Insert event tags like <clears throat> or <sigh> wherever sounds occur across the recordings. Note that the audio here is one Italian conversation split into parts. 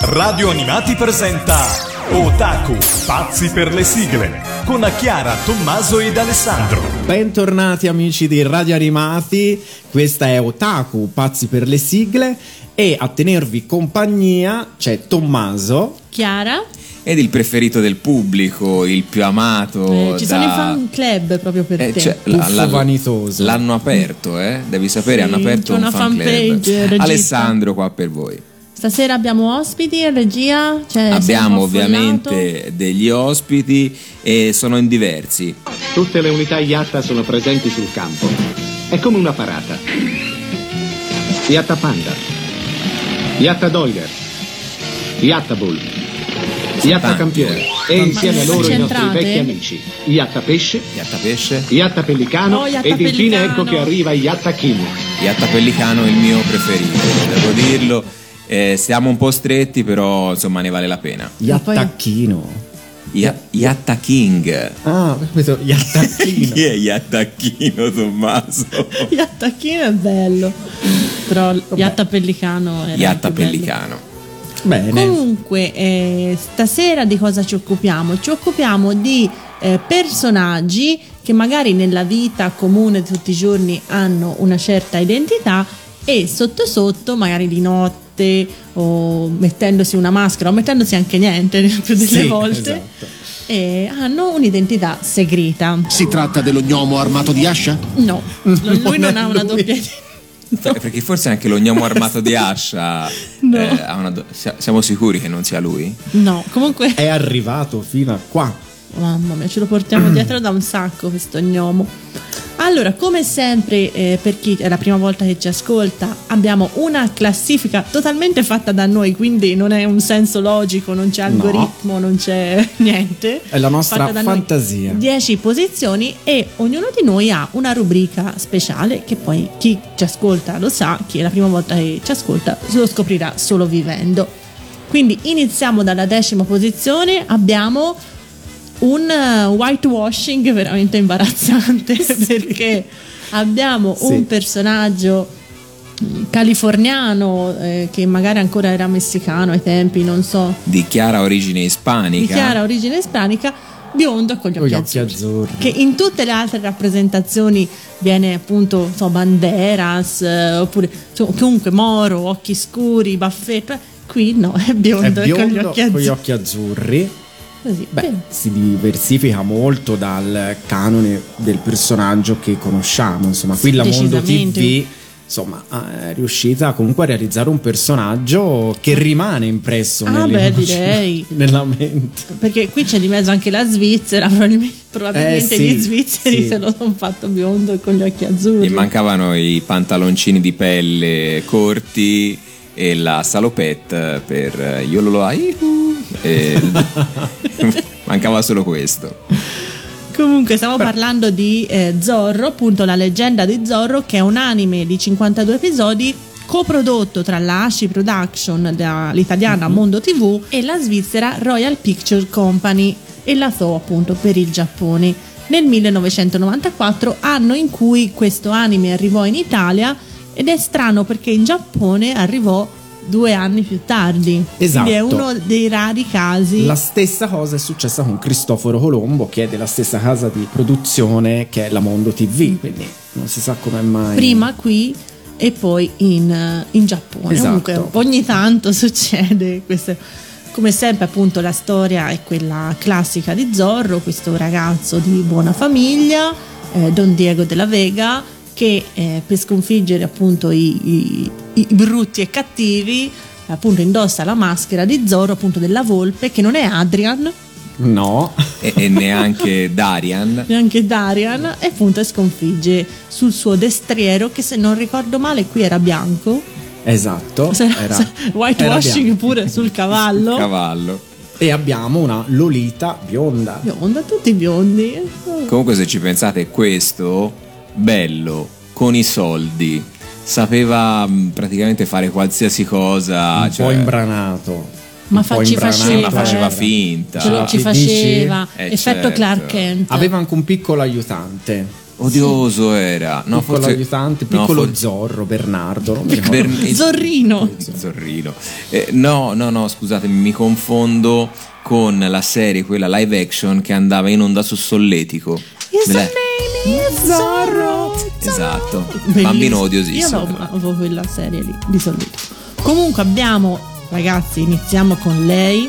Radio Animati presenta Otaku, pazzi per le sigle, con Chiara, Tommaso ed Alessandro. Bentornati amici di Radio Animati, questa è Otaku, pazzi per le sigle e a tenervi compagnia c'è Tommaso, Chiara ed il preferito del pubblico, il più amato. Eh, ci da... sono i fan club proprio per Eh, te. cioè, la- la- vanitoso. L'hanno aperto, eh? Devi sapere, Sì, hanno aperto c'è un una fan club. fanpage, regista. Alessandro qua per voi. Stasera abbiamo ospiti in regia. Cioè, Abbiamo ovviamente degli ospiti e sono in diversi. Tutte le unità Yatta sono presenti sul campo. È come una parata. Yatta Panda. Yatta Doiler. Yatta Bull. Yatta Tanti, Campione. E insieme a loro i nostri vecchi amici. Yatta Pesce. Yatta Pesce, Yatta Pellicano. Oh, Yatta ed infine Pellicano. ecco che arriva Yatta Kim. Yatta Pellicano è il mio preferito, devo dirlo. Eh, siamo un po' stretti, però insomma ne vale la pena. Yattacchino. Ya- Yatta King. Ah, capito, Yattacchino. <laughs> Chi è Yattacchino, Tommaso? <laughs> Yattacchino è bello. Però Yatta Pellicano era Yatta bello. Pellicano. Bene. Comunque, eh, stasera di cosa ci occupiamo? Ci occupiamo di eh, personaggi che magari nella vita comune di tutti i giorni hanno una certa identità e sotto sotto, magari di notte o mettendosi una maschera o mettendosi anche niente <laughs> più delle Sì, volte, esatto. eh, hanno un'identità segreta. Si tratta dello gnomo armato di ascia? No, lui non è ha una lui. doppia identità. Eh, Perché forse anche lo gnomo armato di ascia. No. eh, ha una do- sia- siamo sicuri che non sia lui? No, comunque È arrivato fino a qua. Mamma mia, ce lo portiamo <clears throat> dietro da un sacco questo gnomo. Allora, come sempre, eh, per chi è la prima volta che ci ascolta, abbiamo una classifica totalmente fatta da noi, quindi non è un senso logico, non c'è algoritmo, non c'è <laughs> niente. È la nostra fantasia. 10 posizioni e ognuno di noi ha una rubrica speciale che poi chi ci ascolta lo sa, chi è la prima volta che ci ascolta lo scoprirà solo vivendo. Quindi iniziamo dalla decima posizione, abbiamo un eh, whitewashing veramente imbarazzante <laughs> perché abbiamo Sì. un personaggio mm, californiano eh, che magari ancora era messicano ai tempi, non so, Di chiara origine ispanica. di chiara origine ispanica, biondo e con gli Con occhi, occhi azzurri. azzurri. Che in tutte le altre rappresentazioni viene appunto so, Banderas eh, oppure so, comunque Moro, occhi scuri, baffetto. Qui no, è È biondo, e con gli biondo occhi con gli azzurri. occhi azzurri. Così, Beh, si diversifica molto dal canone del personaggio che conosciamo. Insomma, qui la Mondo. TV insomma, è riuscita comunque a realizzare un personaggio che rimane impresso Ah, nelle beh, direi. <laughs> nella mente. perché qui c'è di mezzo anche la Svizzera, <laughs> probabilmente, probabilmente Eh, sì, gli svizzeri sì. se lo sono fatto biondo e con gli occhi azzurri. Gli mancavano i pantaloncini di pelle corti e la salopette per eh, io lo aihu. E <laughs> mancava solo questo. Comunque stiamo parlando di eh, Zorro, appunto la leggenda di Zorro, che è un anime di 52 episodi coprodotto tra la Ashi Production, da- l'italiana Mondo TV e la svizzera Royal Picture Company e la Zoo appunto per il Giappone. Nel 1994, anno in cui questo anime arrivò in Italia ed è strano perché in Giappone arrivò due anni più tardi. Esatto. Quindi è uno dei rari casi. La stessa cosa è successa con Cristoforo Colombo, che è della stessa casa di produzione che è la Mondo TV, quindi non si sa come mai. prima qui e poi in, eh, in Giappone. Esatto. Comunque ogni tanto <laughs> succede questo. Come sempre appunto la storia è quella classica di Zorro, questo ragazzo di buona famiglia, eh, Don Diego della Vega, che eh, per sconfiggere appunto i, i- i brutti e cattivi appunto indossa la maschera di Zorro appunto della volpe che non è Adrian No, E, e neanche <laughs> Darian. neanche Darian e appunto sconfigge sul suo destriero che se non ricordo male qui era bianco esatto. Se- era- se- whitewashing era pure sul cavallo Cavallo. E abbiamo una Lolita bionda. bionda tutti biondi Comunque, se ci pensate, questo bello con i soldi sapeva mh, praticamente fare qualsiasi cosa. un cioè- po' imbranato. Ma facci imbranato. faceva, Sì, ma faceva finta. Ce lo ci faceva Eh, effetto certo. Clark Kent Aveva anche un piccolo aiutante. Odioso era. No, piccolo forse, aiutante, no, piccolo for- Zorro, Bernardo. Bern- il- Zorrino. Zorrino. Eh, no, no, no, scusatemi, mi confondo con la serie, quella live action che andava in onda su Solletico. His Delle- name is Zorro. Esatto, Bellissimo. bambino odiosissimo. Io amavo quella serie lì, di solito. Comunque abbiamo, ragazzi, iniziamo con lei.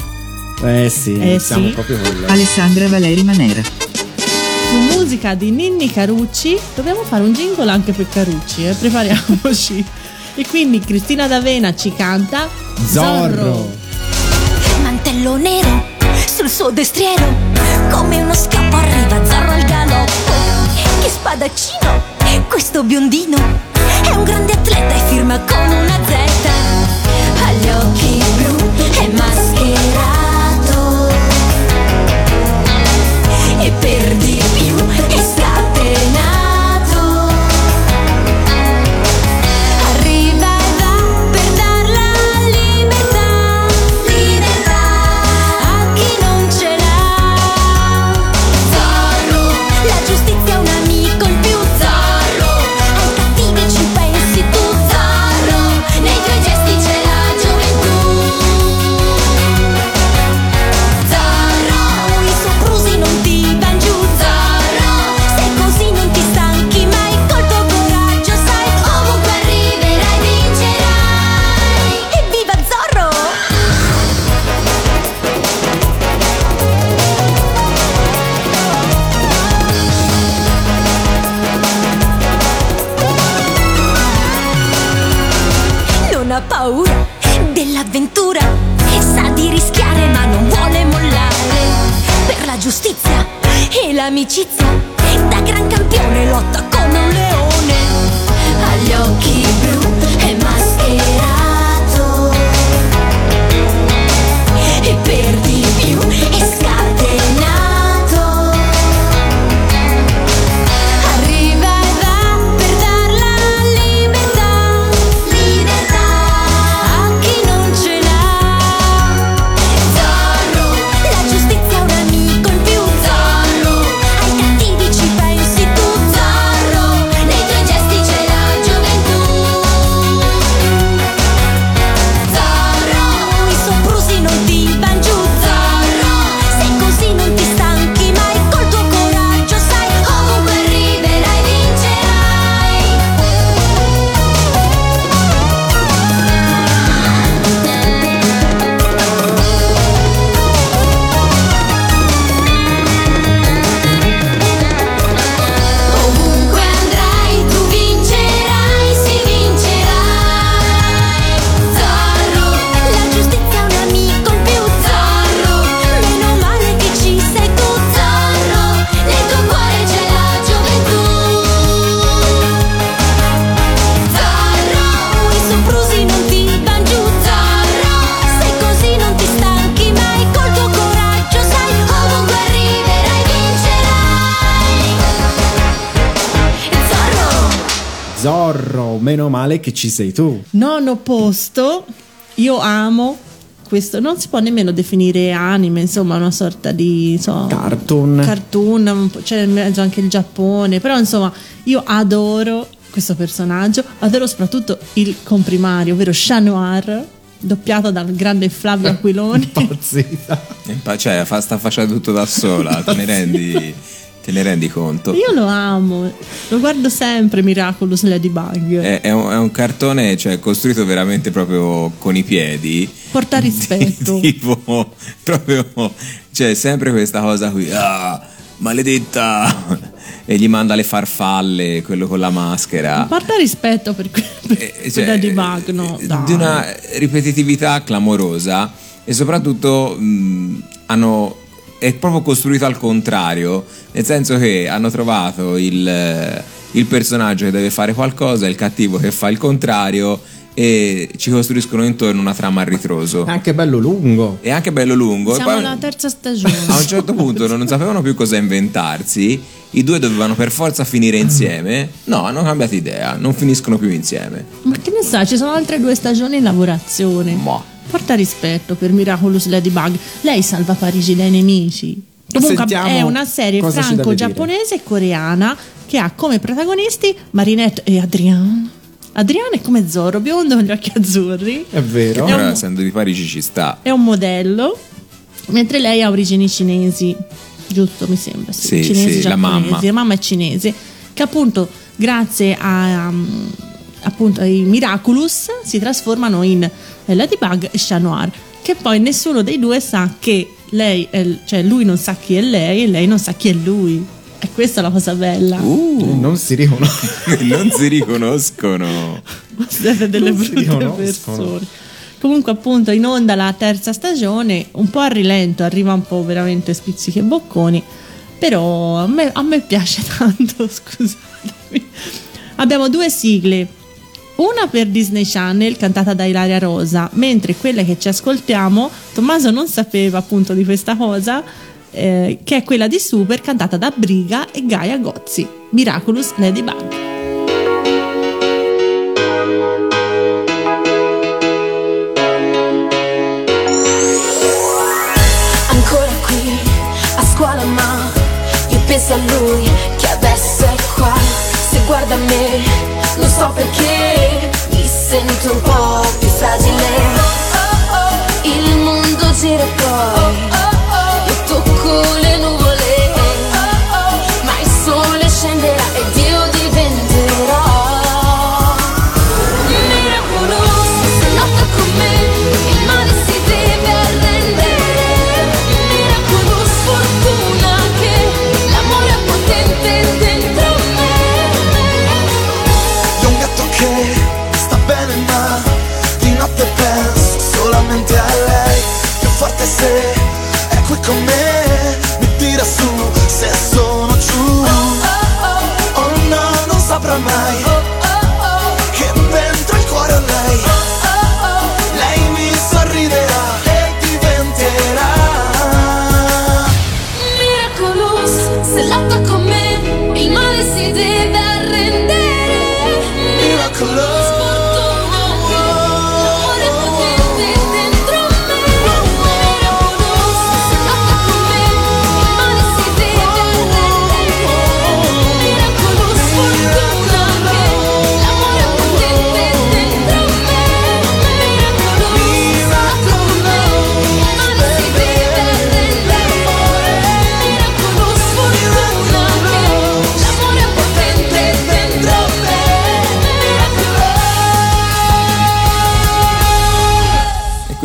Eh sì, Eh siamo sì. proprio con lei. Alessandra Valeri Manera. Su musica di Ninni Carucci. Dobbiamo fare un jingle anche per Carucci, eh? prepariamoci. E quindi Cristina D'Avena ci canta Zorro. mantello nero sul suo destriero come uno scappo arriva Zorro spadaccino. Questo biondino è un grande atleta e firma con una Z. Ha gli occhi l'amicizia da gran campione lotta male che ci sei tu. Nono posto. Io amo questo. Non si può nemmeno definire anime, insomma, una sorta di insomma, Cartoon. cartoon, c'è in mezzo anche il Giappone. Però, insomma, io adoro questo personaggio. Adoro soprattutto il comprimario, ovvero Chat Noir, doppiato dal grande Flavio <laughs> Aquiloni. Impazzita. Pa- Cioè, fa- sta facendo tutto da sola, te ne rendi, <laughs> te ne rendi conto? Io lo amo, lo guardo sempre Miraculous Ladybug. È, è un, è un cartone cioè, costruito veramente proprio con i piedi. Porta <laughs> rispetto. tipo, proprio, c'è sempre questa cosa qui, ah, maledetta, e gli manda le farfalle, quello con la maschera. Porta rispetto per, que- per Eh, cioè, Ladybug, no? eh, dai. di una ripetitività clamorosa e soprattutto mh, hanno è proprio costruito al contrario nel senso che hanno trovato il, eh, il personaggio che deve fare qualcosa il cattivo che fa il contrario e ci costruiscono intorno una trama a ritroso È anche bello lungo. è anche bello lungo e Siamo poi alla terza stagione. a un certo punto non sapevano più cosa inventarsi i due dovevano per forza finire insieme no hanno cambiato idea non finiscono più insieme Ma che ne sa, ci sono altre due stagioni in lavorazione. Ma. Porta rispetto per Miraculous Ladybug. Lei salva Parigi dai nemici. Comunque Sentiamo è una serie franco-giapponese e coreana che ha come protagonisti Marinette e Adrian. Adrian è come Zorro, biondo con gli occhi azzurri. È vero. È un- Però essendo di Parigi ci sta. È un modello, mentre lei ha origini cinesi, giusto mi sembra. Sì, cinesi sì, la giapponesi. mamma. La mamma è cinese, che appunto grazie a, um, appunto, ai Miraculous si trasformano in Ladybug e Chat Noir, che poi nessuno dei due sa che lei, è, cioè lui non sa chi è lei e lei non sa chi è lui. E questa è la cosa bella. Uh, Non si riconosce. <laughs> non si riconoscono. Siete delle Non brutte riconoscono. persone. Comunque, appunto, in onda la terza stagione, un po' a rilento, arriva un po' veramente spizzichi e bocconi. Però a me, a me piace <laughs> tanto, scusatemi. Abbiamo due sigle. Una per Disney Channel cantata da Ilaria Rosa, mentre quella che ci ascoltiamo, Tommaso non sapeva appunto di questa cosa, eh, che è quella di Super cantata da Briga e Gaia Gozzi, Miraculous Ladybug. ancora qui a scuola ma io penso a lui che adesso è qua. Se guarda me non so perché sento un po' più fragile. Il mondo gira poi io tocco le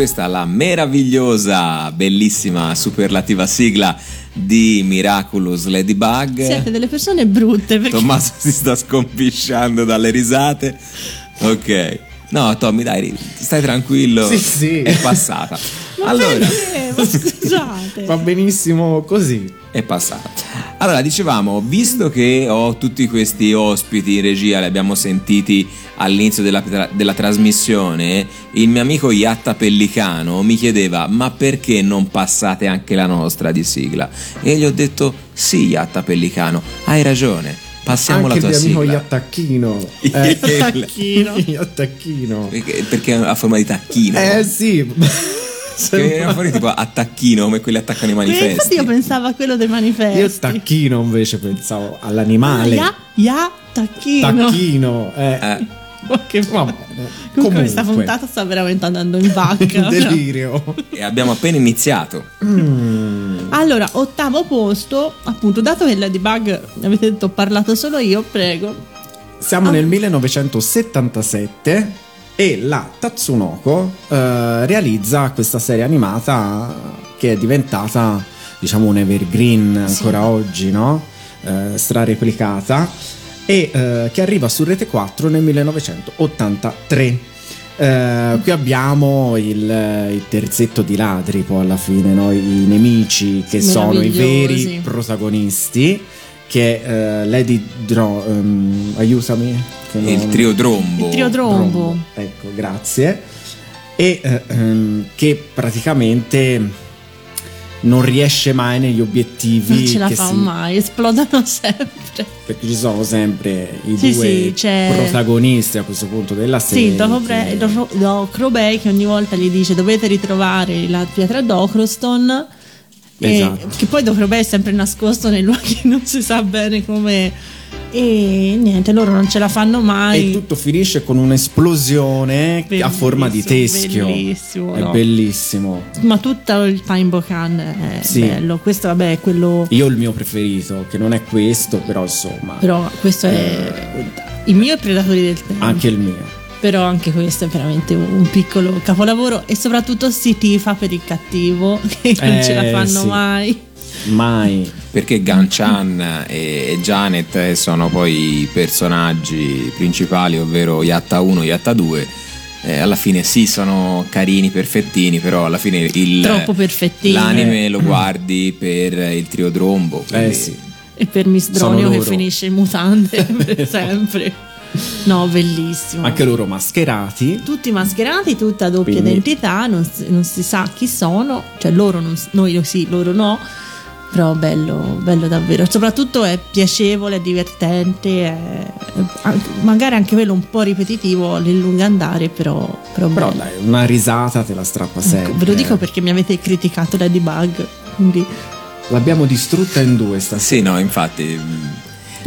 questa è la meravigliosa, bellissima, superlativa sigla di Miraculous Ladybug. Siete delle persone brutte perché Tommaso si sta scompisciando dalle risate. Ok. No, Tommy, dai, stai tranquillo. Sì, sì. È passata. allora, Eh, ma scusate. <laughs> Va benissimo così. È passata. Allora, dicevamo, visto che ho tutti questi ospiti in regia, li abbiamo sentiti all'inizio della, della trasmissione, il mio amico Iatta Pellicano mi chiedeva, ma perché non passate anche la nostra di sigla? E gli ho detto, sì, Iatta Pellicano, hai ragione, passiamo Anche la il tua mio amico sigla. Iattacchino. <laughs> Eh, Tacchino. Iattacchino. Perché, perché ha forma di tacchino. Eh sì. Che era fuori tipo a tacchino come quelli attaccano i Eh, Infatti manifesti. io pensavo a quello dei manifesti. Io tacchino invece pensavo all'animale. Ya, ya, tacchino. Tacchino. Eh. Eh, che Va bene. Comunque, questa Comunque. puntata sta veramente andando in vacca. Delirio. e abbiamo appena iniziato. Allora, ottavo posto, appunto, dato che Ladybug avete detto ho parlato solo io, prego. Siamo Ah. nel 1977 e la Tatsunoko eh, realizza questa serie animata che è diventata diciamo un evergreen ancora oggi, no? Eh, strareplicata e eh, che arriva su Rete 4 nel 1983. Eh, qui abbiamo il, il terzetto di ladri poi alla fine, no? i nemici che sono i veri protagonisti che è eh, Lady Dro ehm, aiutami che Il non- trio Drombo. Il trio Drombo. ecco grazie e eh, ehm, che praticamente non riesce mai negli obiettivi Non ce la che fa si- mai, esplodono <laughs> sempre. perché ci sono sempre i Sì, due sì, protagonisti a questo punto della serie Sì, Doc che- Bre- Doc Robey che ogni volta gli dice dovete ritrovare la pietra d'Ocroston Esatto. che poi dovrebbe essere sempre nascosto nei luoghi non si sa bene come e niente loro non ce la fanno mai E tutto finisce con un'esplosione a Bellissimo, forma di teschio. bellissimo, È no. bellissimo. ma tutto il Time Bokan è Sì. bello questo vabbè è quello Io ho il mio preferito, che non è questo, però insomma, però questo è il mio è Predatori del Tempo anche il mio. Però anche questo è veramente un piccolo capolavoro e soprattutto si tifa per il cattivo <laughs> che non ce la Eh, fanno sì. mai Mai. Perché Gan Chan e e Janet eh, sono poi i personaggi principali, ovvero Yatta 1 e Yatta 2. Eh, alla fine sì, sono carini, perfettini, però alla fine il, Troppo perfettini. l'anime lo guardi per il trio Drombo. Eh sì. e per Miss Dronio che finisce in mutande <laughs> per sempre no bellissimo Anche loro mascherati. tutti mascherati, tutta doppia Quindi- identità, non si, non si sa chi sono, cioè loro non, noi sì, loro no, però bello, bello davvero, soprattutto è piacevole, è divertente, è- magari anche quello un po' ripetitivo nel lungo andare, però, però, Però bello. dai, una risata te la strappa sempre. Ecco, ve lo dico perché mi avete criticato Ladybug, quindi L'abbiamo distrutta in due stasera. Sì, no, infatti.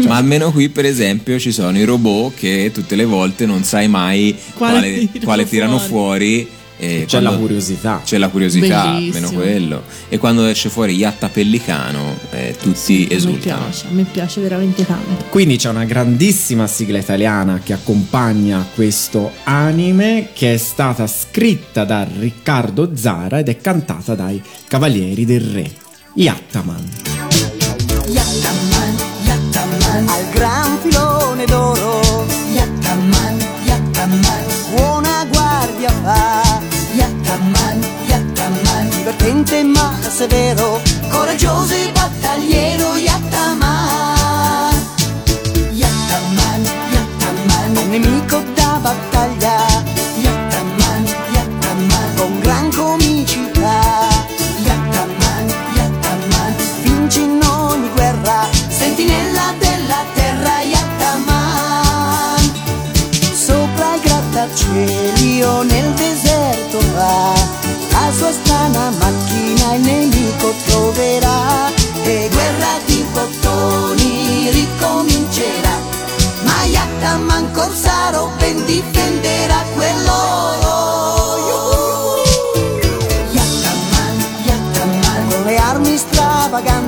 Ma almeno qui, per esempio, ci sono i robot che tutte le volte non sai mai Quale quale, tirano quale tirano fuori. fuori. e C'è la curiosità. C'è la curiosità, Bellissimo. almeno quello. E quando esce fuori Yatta Pellicano, eh, tutti mi esultano. piace, a me piace veramente tanto. Quindi c'è una grandissima sigla italiana che accompagna questo anime che è stata scritta da Riccardo Zara ed è cantata dai Cavalieri del Re. Yattaman. Yattaman, gran filone d'oro. Yattaman, Yattaman, buona guardia fa. Yattaman, Yattaman, divertente ma severo, i grattacieli o nel deserto va. La sua strana macchina il nemico troverà e guerra di bottoni ricomincerà. Ma Yattaman Corsaro ben difenderà quell'oro. Yattaman, Yattaman, con le armi stravaganti.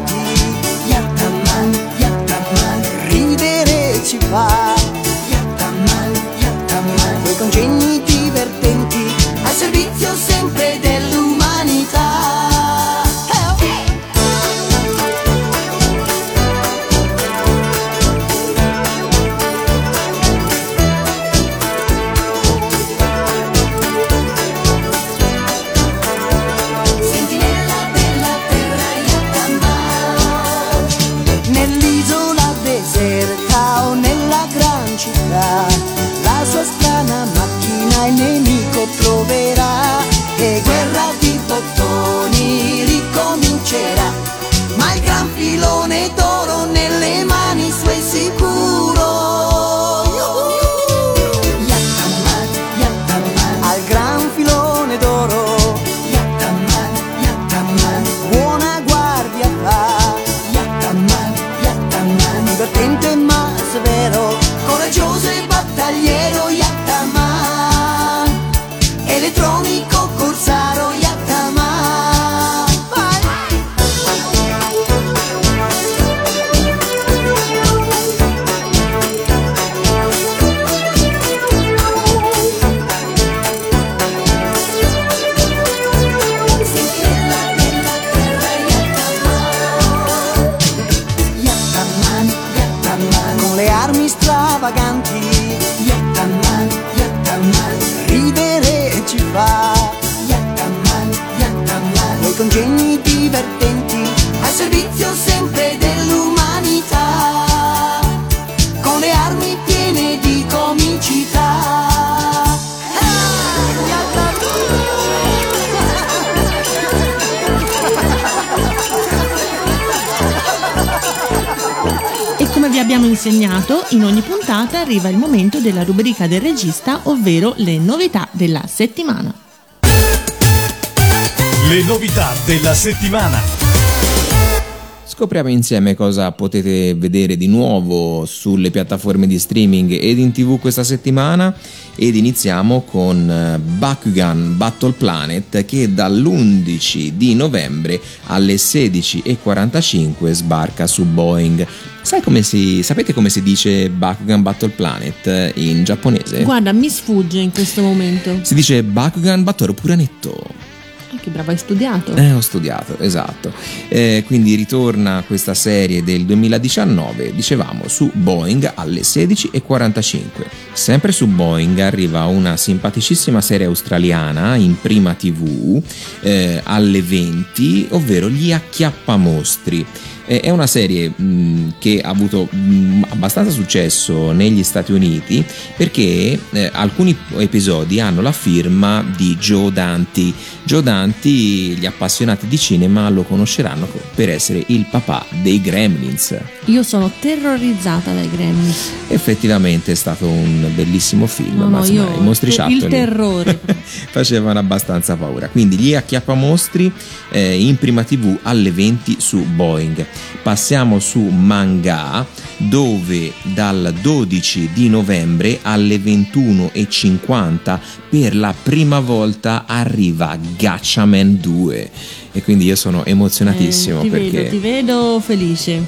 Ma il gran filone d'oro abbiamo insegnato, in ogni puntata arriva il momento della rubrica del regista, ovvero le novità della settimana. Le novità della settimana. Scopriamo insieme cosa potete vedere di nuovo sulle piattaforme di streaming ed in tv questa settimana ed iniziamo con eh, Bakugan Battle Planet che dall'11 di novembre alle 16.45 sbarca su Boeing. Sai come si, sapete come si dice Bakugan Battle Planet in giapponese? Guarda, mi sfugge in questo momento. Si dice Bakugan Battle Puranetto. Che bravo, hai studiato. Eh, ho studiato, esatto. Eh, quindi ritorna questa serie del 2019, dicevamo, su Boeing alle 16.45. Sempre su Boeing arriva una simpaticissima serie australiana in prima TV eh, alle 20, ovvero Gli Acchiappamostri. È una serie mh, che ha avuto mh, abbastanza successo negli Stati Uniti perché eh, alcuni episodi hanno la firma di Joe Danti. Joe Danti, gli appassionati di cinema lo conosceranno per essere il papà dei Gremlins. Io sono terrorizzata dai Gremlins. Effettivamente è stato un bellissimo film, No, ma no, io i mostriciattoli il terrore. <laughs> facevano abbastanza paura. Quindi gli acchiappamostri eh, in prima TV alle 20 su Boeing. Passiamo su Manga dove dal 12 di novembre alle 21.50 per la prima volta arriva Gatchaman 2 e quindi io sono emozionatissimo Eh, ti perché vedo, ti vedo felice.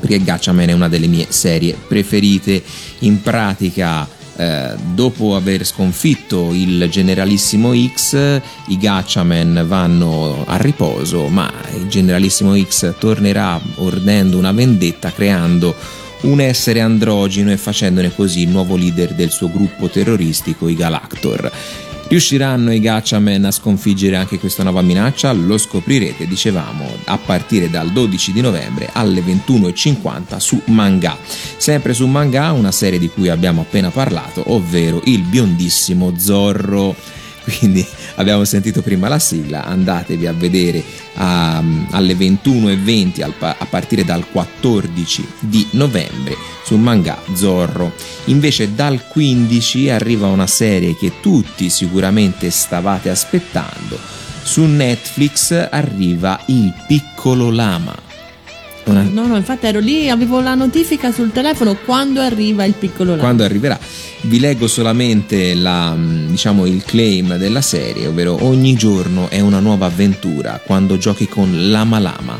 perché Gatchaman è una delle mie serie preferite. In pratica, eh, dopo aver sconfitto il Generalissimo X, i Gatchaman vanno a riposo, ma il Generalissimo X tornerà ordendo una vendetta creando un essere androgeno e facendone così il nuovo leader del suo gruppo terroristico, i Galactor. Riusciranno i Gatchaman a sconfiggere anche questa nuova minaccia? Lo scoprirete, dicevamo, a partire dal 12 di novembre alle 21.50 su Manga. Sempre su Manga, una serie di cui abbiamo appena parlato, ovvero il biondissimo Zorro. Quindi abbiamo sentito prima la sigla, andatevi a vedere a- alle 21.20 al pa- a partire dal 14 di novembre su Manga Zorro. Invece dal 15 arriva una serie che tutti sicuramente stavate aspettando. Su Netflix arriva Il piccolo lama. Una- No, no, infatti ero lì, avevo la notifica sul telefono quando arriva il piccolo lampo. quando arriverà. Vi leggo solamente la, mh, diciamo, il claim della serie, ovvero ogni giorno è una nuova avventura quando giochi con Lama Lama,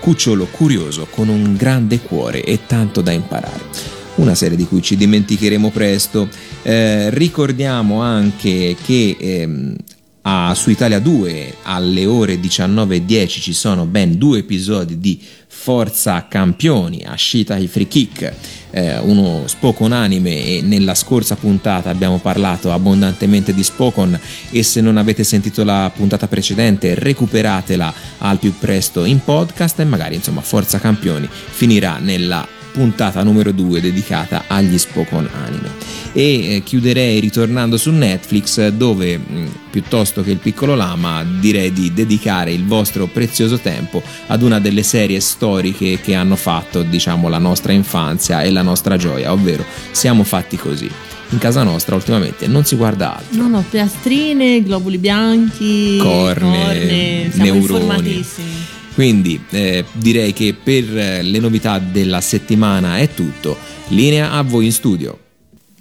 cucciolo curioso con un grande cuore e tanto da imparare. Una serie di cui ci dimenticheremo presto. Eh, ricordiamo anche che ehm, a- su Italia 2 alle ore 19.10 ci sono ben due episodi di Forza Campioni, Ashita i Free Kick, eh, uno Spokon anime e nella scorsa puntata abbiamo parlato abbondantemente di Spokon e se non avete sentito la puntata precedente recuperatela al più presto in podcast e magari insomma Forza Campioni finirà nella puntata numero 2 dedicata agli Spokon anime e eh, chiuderei ritornando su Netflix dove mh, piuttosto che il piccolo lama direi di dedicare il vostro prezioso tempo ad una delle serie storiche che hanno fatto diciamo la nostra infanzia e la nostra gioia ovvero siamo fatti così. In casa nostra ultimamente non si guarda altro. No, no, piastrine, globuli bianchi, Corne, corne, neuroni. Quindi eh, direi che per eh, le novità della settimana è tutto linea a voi in studio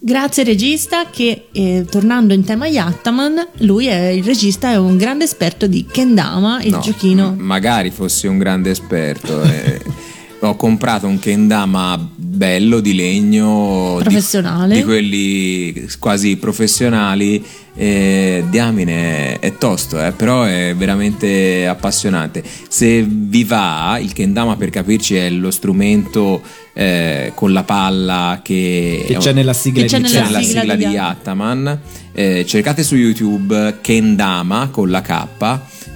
Grazie regista che eh, tornando in tema Yattaman, lui è il regista è un grande esperto di Kendama, il No, giochino. m- magari fossi un grande esperto. eh. <laughs> Ho comprato un kendama bello di legno di- Professionale. di, quelli quasi professionali. E diamine è tosto, eh, però è veramente appassionante. Se vi va, il kendama per capirci è lo strumento eh, con la palla che, Che c'è nella sigla Che c'è di nella c'è la sigla sigla di di Yattaman. Eh, cercate su YouTube Kendama con la K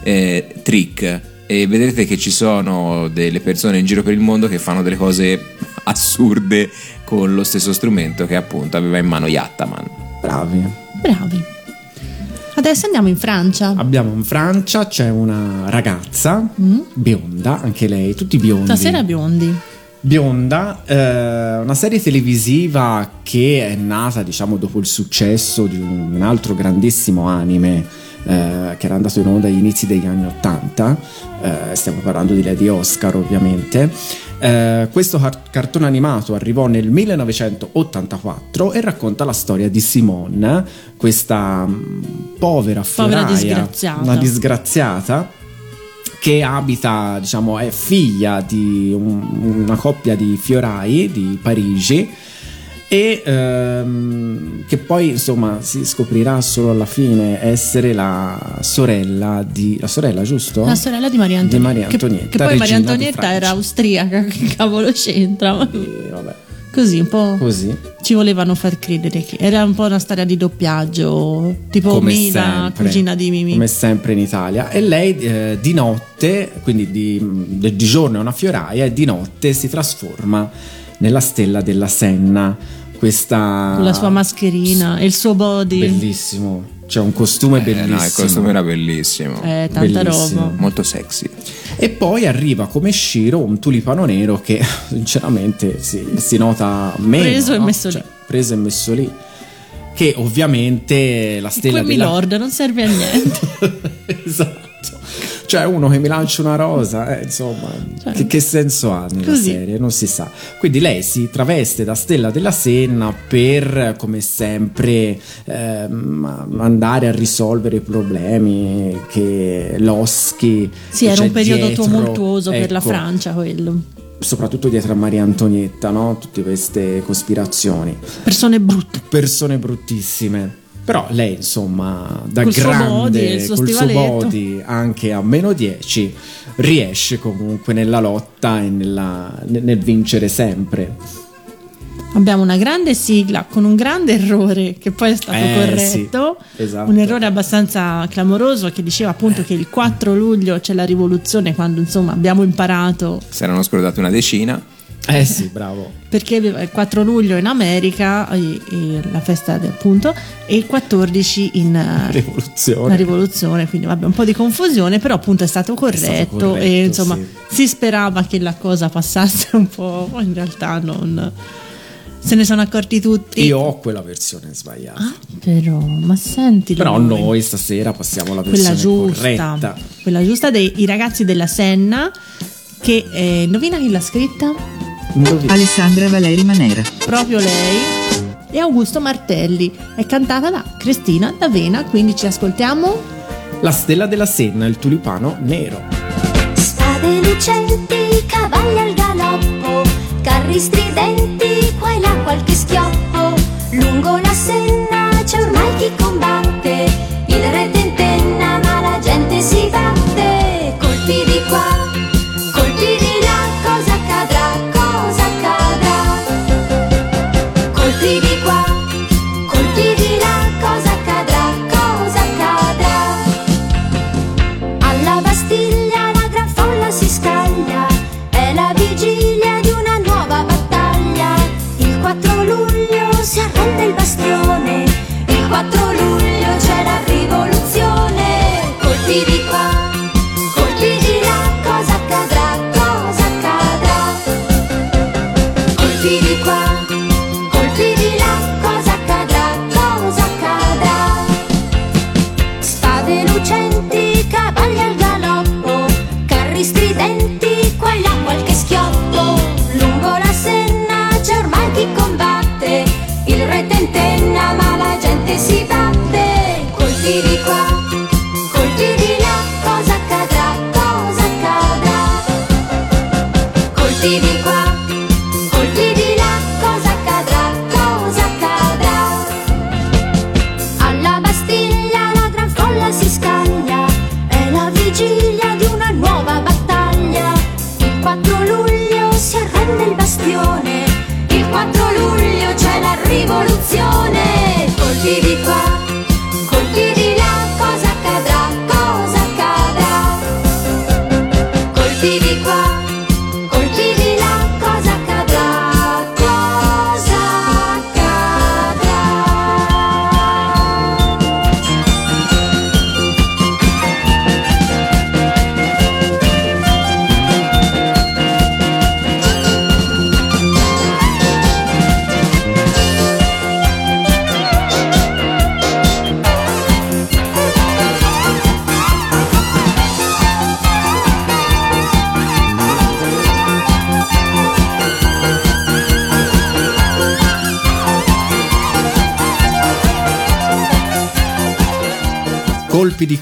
eh, Trick e vedrete che ci sono delle persone in giro per il mondo che fanno delle cose assurde con lo stesso strumento che appunto aveva in mano Yattaman. Bravi. Bravi. Adesso andiamo in Francia. Abbiamo in Francia c'è una ragazza bionda, anche lei, tutti biondi. Stasera biondi. Bionda, eh, una serie televisiva che è nata, diciamo, dopo il successo di un altro grandissimo anime eh, che era andato in onda agli inizi degli anni 80, eh, stiamo parlando di Lady Oscar ovviamente. Eh, questo car- cartone animato arrivò nel 1984 e racconta la storia di Simone, questa mm, povera Povera fioraia, disgraziata. una disgraziata che abita, diciamo, è figlia di un- una coppia di fiorai di Parigi e ehm, che poi insomma si scoprirà solo alla fine essere la sorella di la sorella giusto? La sorella di Maria Antonietta. Di Maria Che- Antonietta, Che, poi Maria Antonietta era austriaca, <laughs> che cavolo c'entra? E vabbè, Così un po' così ci volevano far credere che era un po' una storia di doppiaggio, tipo come Mina, sempre, cugina di Mimi. come sempre in Italia e lei eh, di notte quindi di, di- di giorno è una fioraia e di notte si trasforma nella stella della Senna questa Con la sua mascherina e il suo body. bellissimo c'è un costume Eh, bellissimo no, il costume era bellissimo. Eh, tanta Bellissimo. roba. Molto sexy. E poi arriva come Shiro un tulipano nero che <laughs> sinceramente si, si nota meno. Preso e no? messo lì. Cioè, preso e messo lì. Che ovviamente la stella Quel della... Milord non serve a niente. <laughs> esatto. Cioè uno che mi lancia una rosa, eh, insomma, Cioè, che, che senso ha nella così. serie? Non si sa. Quindi lei si traveste da stella della Senna per, come sempre, ehm, andare a risolvere i problemi che Loschi... Sì, era un periodo dietro, tumultuoso per la ecco, Francia quello. Soprattutto dietro a Maria Antonietta, no? Tutte queste cospirazioni. Persone brutte. Persone bruttissime. Però lei, insomma, da Col suo grande, body suo col suo body, anche a meno 10, riesce comunque nella lotta e nella- nel, nel vincere sempre. Abbiamo una grande sigla con un grande errore che poi è stato Eh, corretto. sì, esatto. Un errore abbastanza clamoroso che diceva appunto che il 4 luglio c'è la rivoluzione quando insomma abbiamo imparato Si erano scordati una decina. Eh sì, bravo. Perché il 4 luglio in America la festa del appunto e il 14 in eh, Rivoluzione. la rivoluzione quindi vabbè un po' di confusione però appunto è stato corretto, corretto, e insomma sì. si sperava che la cosa passasse un po' in realtà non se ne sono accorti tutti Io ho quella versione sbagliata. Ah, però ma senti Però noi stasera passiamo alla quella versione giusta corretta. quella giusta dei i ragazzi della Senna che eh, indovina chi l'ha scritta Indovina. Alessandra Valeri Manera. proprio lei e Augusto Martelli è cantata da Cristina D'Avena quindi ci ascoltiamo La stella della Senna, il tulipano nero. Spade lucenti, cavalli al galoppo, carri stridenti, qua e là qualche schioppo. Lungo la senna c'è ormai chi combatte, il re tentenna ma la gente si batte. Colpi di qua,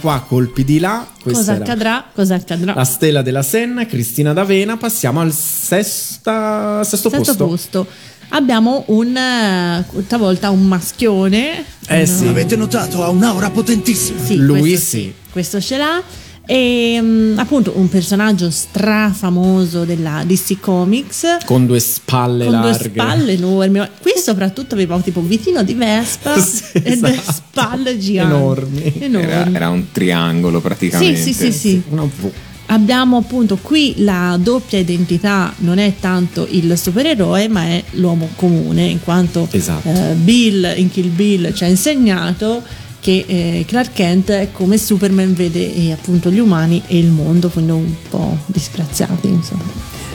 qua, colpi di là. Questa Cosa accadrà? Cosa accadrà? La stella della Senna, Cristina D'Avena. Passiamo al sesta, sesto, Sesto posto. posto. Abbiamo un eh, stavolta un maschione. Eh Un- sì, Avete notato? Ha un'aura potentissima. Sì, Lui questo sì. Questo ce l'ha. E mm, appunto un personaggio strafamoso della DC Comics. con due spalle Con due larghe. spalle enormi. Qui soprattutto aveva tipo un vitino di Vespa <laughs> Sì, e due esatto. spalle giganti. Enormi. Enormi. Era, era un triangolo sì, praticamente. sì, sì, sì. Una V. Abbiamo appunto qui la doppia identità, non è tanto il supereroe, ma è l'uomo comune, in quanto Esatto. eh, Bill in Kill Bill ci ha insegnato che eh, Clark Kent è come Superman vede eh, appunto gli umani e il mondo, quindi un po' disgraziati, insomma.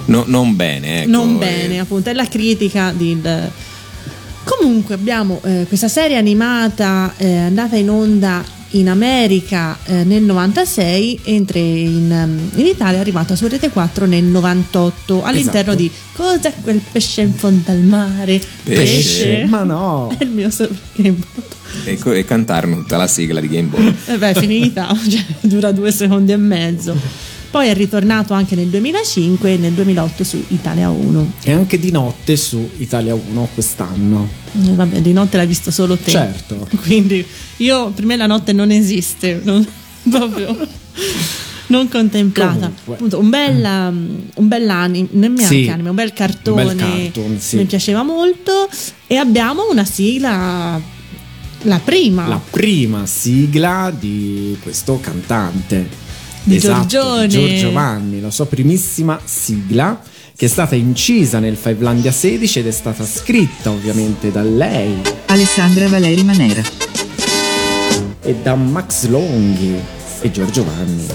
No- non bene, ecco. non eh. bene, appunto, è la critica del... Comunque abbiamo eh, questa serie animata eh, andata in onda in America eh, nel 96, mentre in, in Italia è arrivata su Rete 4 nel 98 all'interno Esatto. di Cos'è quel pesce in fondo al mare? Pesce. Ma no. <laughs> È il mio Game. E, co- e cantarono tutta la sigla di Game Boy. E beh, è finita, <laughs> cioè, dura due secondi e mezzo. Poi è ritornato anche nel 2005 e nel 2008 su Italia 1. E anche di notte su Italia 1 quest'anno. Eh, Vabbè, di notte l'hai visto solo te. Certo. <laughs> Quindi io per me la notte non esiste, non, <laughs> proprio non contemplata. Comunque. Appunto, un bel um, un bell'anime, neanche Sì. anime, un bel cartone. Un bel cartoon, sì. Mi piaceva molto e abbiamo una sigla la prima La prima sigla di questo cantante. Di esatto, Giorgione. Giorgio Vanni, la sua primissima sigla che è stata incisa nel Fivelandia 16 ed è stata scritta ovviamente da lei Alessandra Valeri Manera. e da Max Longhi e Giorgio Vanni.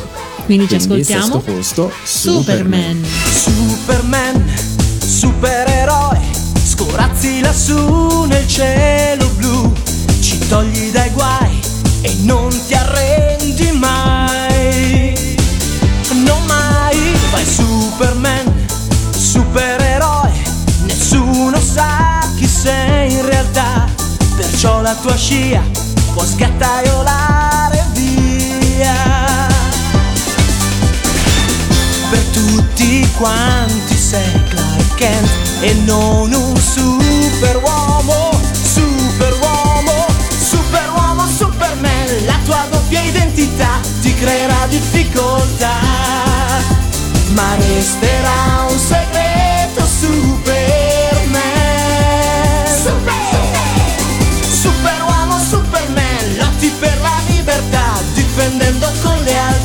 Quindi ci Quindi ascoltiamo sesto posto Superman. Superman, supereroe, scorazzi lassù nel cielo blu, ci togli dai guai e non ti arrendi Superman, supereroe, nessuno sa chi sei in realtà, perciò la tua scia può scattaiolare via. Per tutti quanti sei Clark Kent e non un superuomo, superuomo, superuomo, superman, la tua doppia identità ti creerà difficoltà, ma resterà un segreto superman. Superuomo, superman, lotti per la libertà, difendendo con lealtà l'umanità,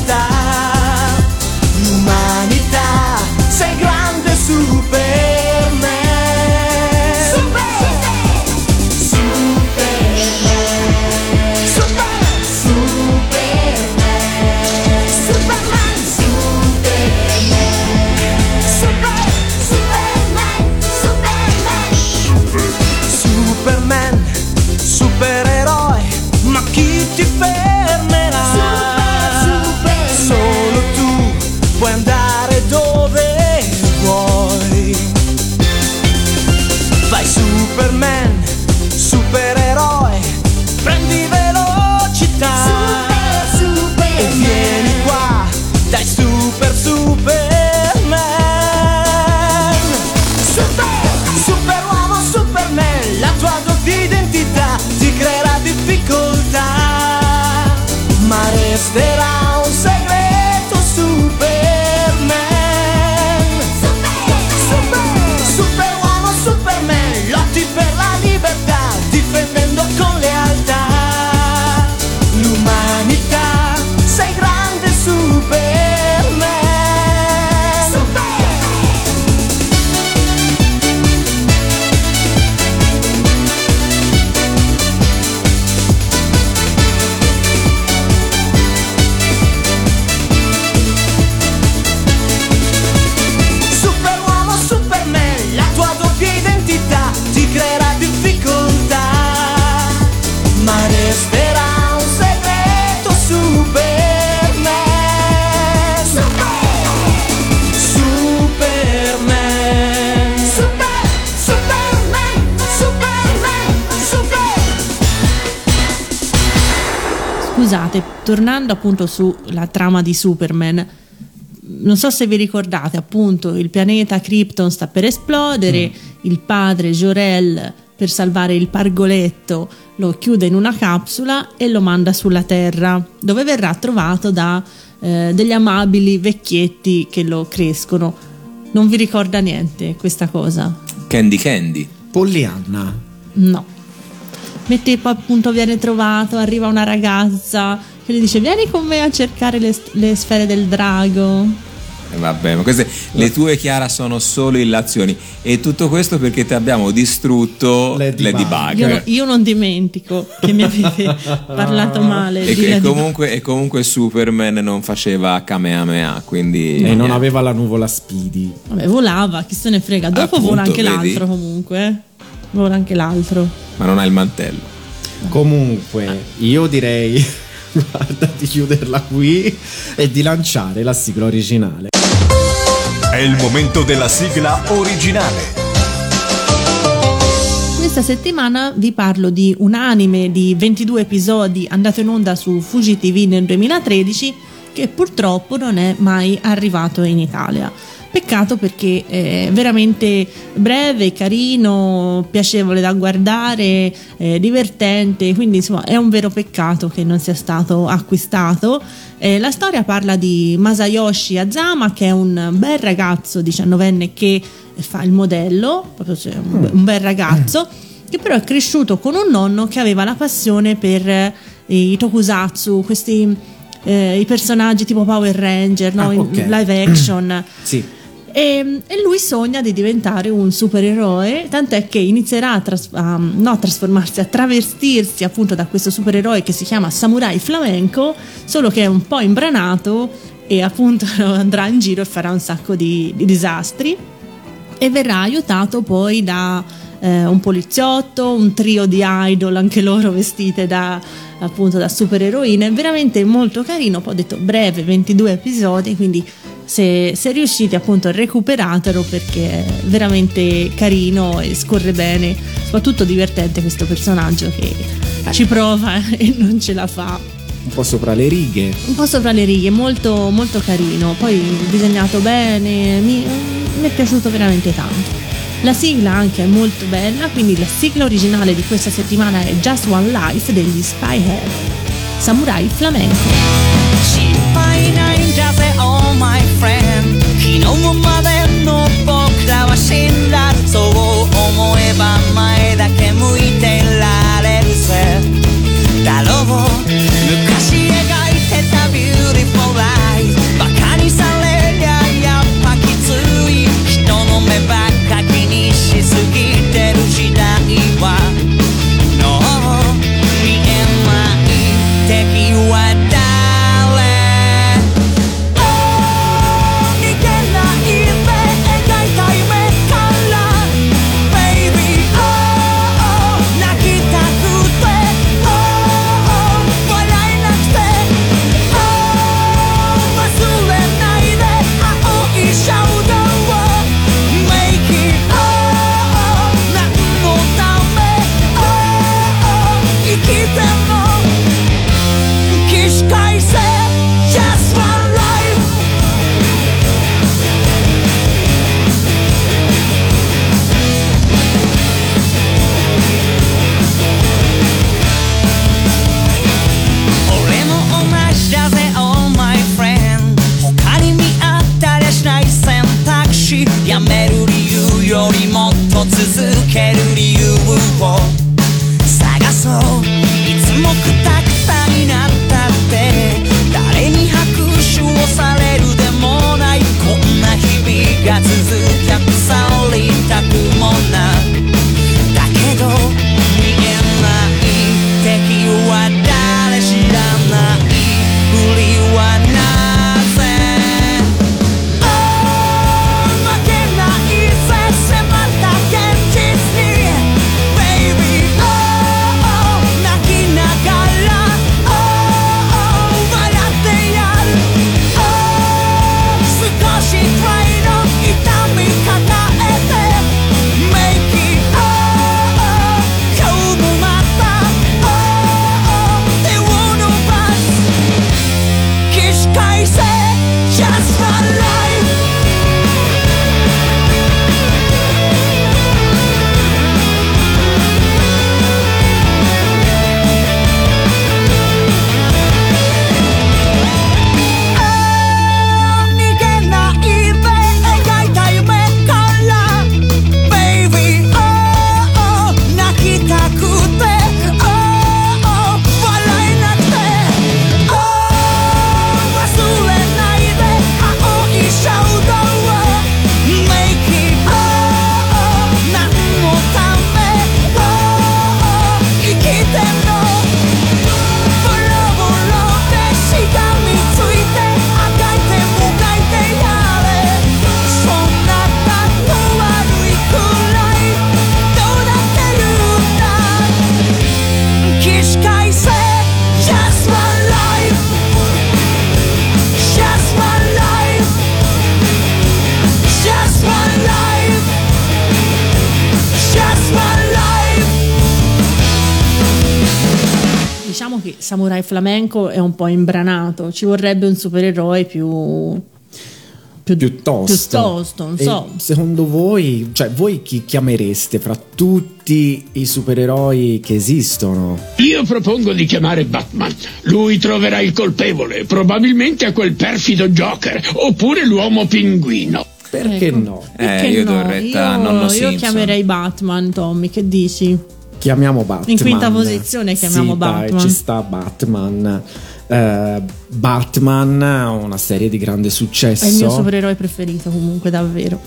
tornando appunto sulla trama di Superman, non so se vi ricordate, appunto, il pianeta Krypton sta per esplodere, il padre Jor-El per salvare il pargoletto lo chiude in una capsula e lo manda sulla Terra, dove verrà trovato da eh, degli amabili vecchietti che lo crescono. Non vi ricorda niente questa cosa? Candy Candy. Pollyanna. No. Mentre poi appunto viene trovato, arriva una ragazza che gli dice vieni con me a cercare le, le sfere del drago. Eh, Vabbè, ma queste le tue Chiara sono solo illazioni e tutto questo perché ti abbiamo distrutto Lady Lady, Bug. Io, io non dimentico che mi avete <laughs> parlato male E, di e comunque, e comunque Superman non faceva Kamehameha, quindi E non aveva la nuvola Speedy. Vabbè, volava, chi se ne frega. Dopo Appunto, vola anche vedi? l'altro comunque. eh. Vola anche l'altro. ma non ha il mantello. Comunque, io direi guarda, di chiuderla qui e di lanciare la sigla originale. È il momento della sigla originale. Questa settimana vi parlo di un anime di 22 episodi andato in onda su Fuji TV nel 2013 che purtroppo non è mai arrivato in Italia. Peccato perché è veramente breve, carino, piacevole da guardare, eh, divertente, quindi insomma è un vero peccato che non sia stato acquistato. Eh, la storia parla di Masayoshi Azama che è un bel ragazzo diciannovenne che fa il modello, proprio cioè, un, un bel ragazzo, che però è cresciuto con un nonno che aveva la passione per eh, i tokusatsu, questi eh, i personaggi tipo Power Ranger, no? Ah, in ok. live action. <clears throat> Sì. E, e lui sogna di diventare un supereroe, tant'è che inizierà a, tras- a- no, a trasformarsi, a travestirsi appunto da questo supereroe che si chiama Samurai Flamenco, solo che è un po' imbranato e appunto <laughs> andrà in giro e farà un sacco di, di disastri. E verrà aiutato poi da eh, un poliziotto, un trio di idol, anche loro vestite da appunto da supereroine, veramente molto carino, poi ho detto breve, 22 episodi, quindi se, se riuscite appunto recuperatelo perché è veramente carino e scorre bene, soprattutto divertente questo personaggio che ci prova <laughs> e non ce la fa. Un po' sopra le righe. un po' sopra le righe, molto, molto carino, poi disegnato bene, mi, mi è piaciuto veramente tanto. La sigla anche è molto bella, quindi la sigla originale di questa settimana è Just One Life degli Spyhead, Samurai Flamenco. conseguir. Un po' imbranato, ci vorrebbe un supereroe più più, piuttosto. piuttosto, non E so. secondo voi, cioè voi chi chiamereste fra tutti i supereroi che esistono? Io propongo di chiamare Batman. Lui troverà il colpevole. Probabilmente è quel perfido Joker. Oppure l'uomo pinguino. Perché Ecco. no? Perché Eh, io do no? retta a Io- nonno Io chiamerei Batman, Tommy, che dici? Chiamiamo Batman. In quinta posizione chiamiamo Sì, dai, Batman. ci sta Batman. Eh, Batman, una serie di grande È il mio successo. supereroe preferito comunque, davvero.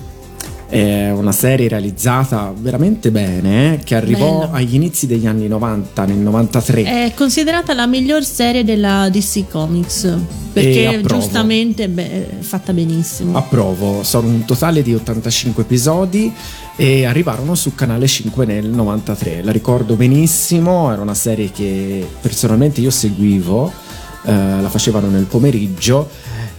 È una serie realizzata veramente bene, eh, che arrivò Bello. agli inizi degli anni 90, nel 93. È considerata la miglior serie della DC Comics, perché giustamente è fatta benissimo. Approvo, sono un totale di 85 episodi e arrivarono su Canale 5 nel 93. La ricordo benissimo, era una serie che personalmente io seguivo, eh, la facevano nel pomeriggio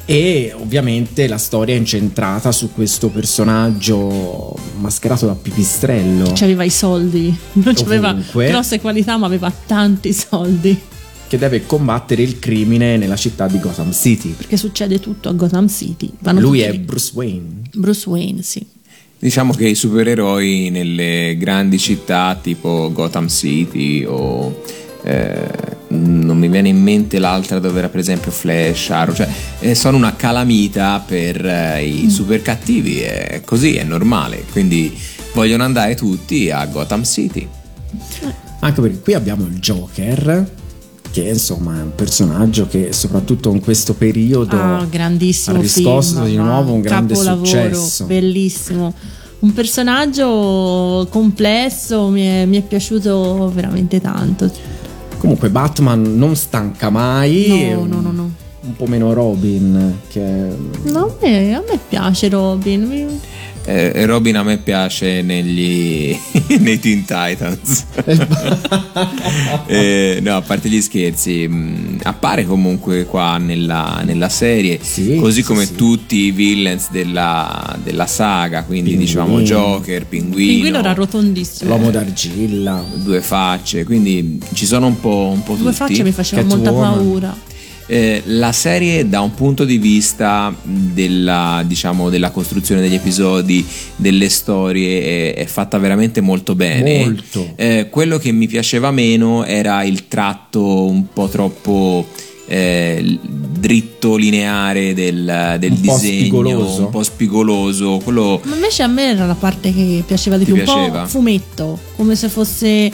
e ovviamente la storia è incentrata su questo personaggio mascherato da pipistrello C'aveva i soldi, non aveva grosse qualità, ma aveva tanti soldi. che deve combattere il crimine nella città di Gotham City. Perché succede tutto a Gotham City. Vanno Lui è lì. Bruce Wayne. Bruce Wayne, sì. Diciamo che i supereroi nelle grandi città tipo Gotham City o eh, non mi viene in mente l'altra dove era per esempio Flash, Arrow, cioè eh, sono una calamita per eh, i super cattivi, è così, è normale, quindi vogliono andare tutti a Gotham City. Anche perché qui abbiamo il Joker, che insomma è un personaggio che soprattutto in questo periodo Ah, grandissimo ha riscosso film, di nuovo un grande successo. Bellissimo. Un personaggio complesso, mi è, mi è piaciuto veramente tanto. Comunque Batman non stanca mai, No, no, no, no. un po' meno Robin che No, a me, a me piace Robin. Eh, Robin a me piace negli <laughs> nei Teen Titans. <laughs> Eh, no, a parte gli scherzi, mh, appare comunque qua nella, nella serie, Sì, così sì, come sì. tutti i villains della, della saga, quindi Pinguino. diciamo Joker, Pinguino, Pinguino era rotondissimo. l'uomo d'argilla. due facce, quindi ci sono un po', un po' tutti. Due facce mi faceva molta Catwoman. paura. Eh, la serie da un punto di vista della, diciamo, della costruzione degli episodi, delle storie, è, è fatta veramente molto bene. Molto. Eh, quello che mi piaceva meno era il tratto un po' troppo eh, dritto, lineare del, del Un po' disegno, spigoloso. un po' spigoloso. Quello Ma invece a me era la parte che piaceva di più, un piaceva? po' fumetto, come se fosse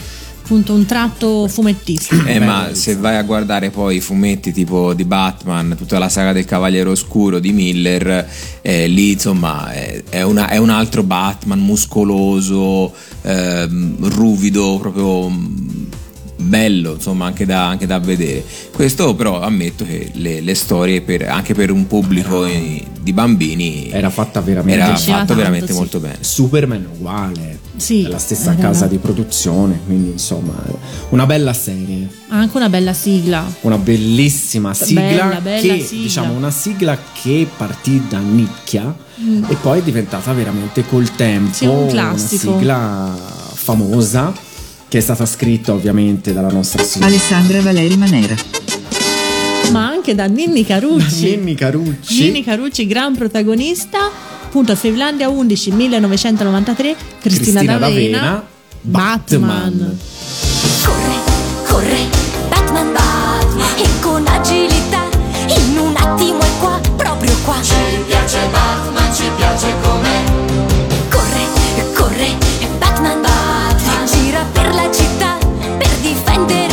appunto un tratto fumettistico. Eh, ma se vai a guardare poi i fumetti tipo di Batman, tutta la saga del Cavaliere Oscuro di Miller, eh, lì insomma è, è una- è un altro Batman muscoloso, ehm, ruvido, proprio bello, insomma, anche da, anche da vedere. Questo però ammetto che le, le storie per- anche per un pubblico eh, di bambini Era fatta veramente era fatto tanto, veramente sì. molto bene. Superman uguale. Sì, È la stessa era- casa di produzione, quindi insomma una bella serie. Anche una bella sigla. Una bellissima sigla Bella, bella che sigla. diciamo una sigla che partì da nicchia Mm. e poi è diventata veramente col tempo Sì, un una sigla famosa che è stata scritta ovviamente dalla nostra sigla. Alessandra Valeri Manera. Ma anche da Ninni Carucci. Ninni Carucci. Ninni Carucci, gran protagonista. Appunto, Finlandia 11, 1993. Cristina, Cristina D'Avena. D'Avena, Batman. Batman. Corre, corre, Batman, Batman E con agilità In un attimo è qua, proprio qua Ci piace Batman, ci piace com'è entero.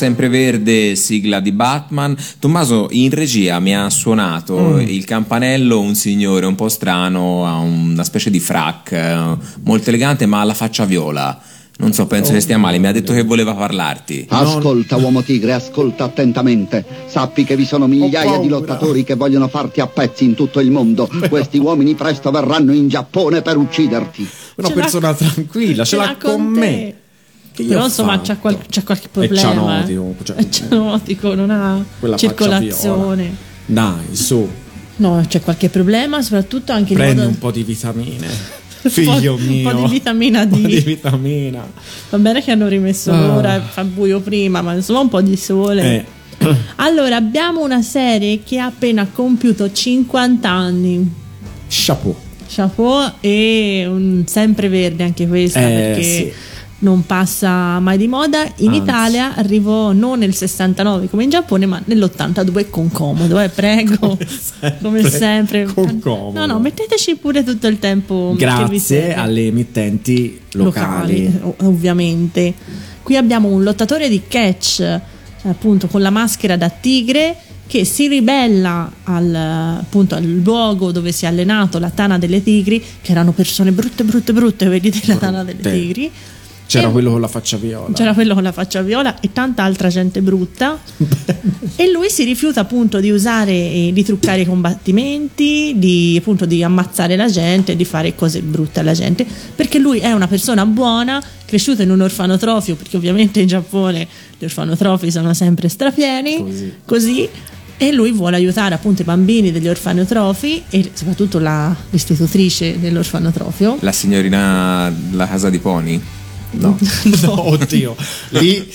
Sempreverde sigla di Batman. Tommaso in regia mi ha suonato Mm. il campanello un signore un po' strano, ha una specie di frac, eh, molto elegante ma ha la faccia viola. Non so, penso che stia male, mi ha detto che voleva parlarti. Ascolta, uomo tigre, ascolta attentamente. Sappi che vi sono migliaia di lottatori che vogliono farti a pezzi in tutto il mondo. Questi uomini presto verranno in Giappone per ucciderti. Una Ce persona tranquilla, ce l'ha con me. Però insomma c'è, qual- c'è qualche È problema. cianotico, eh. cioè- <laughs> È cianotico, non ha circolazione. Dai, su, No, c'è qualche problema, soprattutto anche il prendi modo... un po' di vitamine. <laughs> Un Figlio un mio. po' di vitamina D. <laughs> Un po' di vitamina. Va bene che hanno rimesso Ah. l'ora fa buio prima, ma insomma un po' di sole. Eh, <clears throat> Allora, abbiamo una serie che ha appena compiuto 50 anni. chapeau. Chapeau e un sempreverde anche questa Eh, perché sì. Non passa mai di moda. In Anzi. Italia arrivò non nel 69 come in Giappone, ma nell'82 con comodo, eh, prego. Come <laughs> sempre. Con comodo. No, no, metteteci pure tutto il tempo Grazie alle emittenti locali. ov- ovviamente. Qui abbiamo un lottatore di catch, appunto con la maschera da tigre, che si ribella al, appunto, al luogo dove si è allenato la tana delle tigri, che erano persone brutte, brutte, brutte, vedete la tana delle tigri. C'era E- quello con la faccia viola. C'era quello con la faccia viola e tanta altra gente brutta. e lui si rifiuta appunto di usare di truccare i combattimenti, di appunto di ammazzare la gente, di fare cose brutte alla gente, perché lui è una persona buona, cresciuto in un orfanotrofio, perché ovviamente in Giappone gli orfanotrofi sono sempre strapieni, Così. così, e lui vuole aiutare appunto i bambini degli orfanotrofi e soprattutto la- l'istitutrice dell'orfanotrofio. La signorina la casa di Pony? No. <laughs> No, <laughs> oddio, lì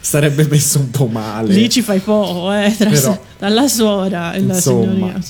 sarebbe messo un po' male. Lì ci fai poco, eh, tra, Però, tra la suora e la insomma. signorina.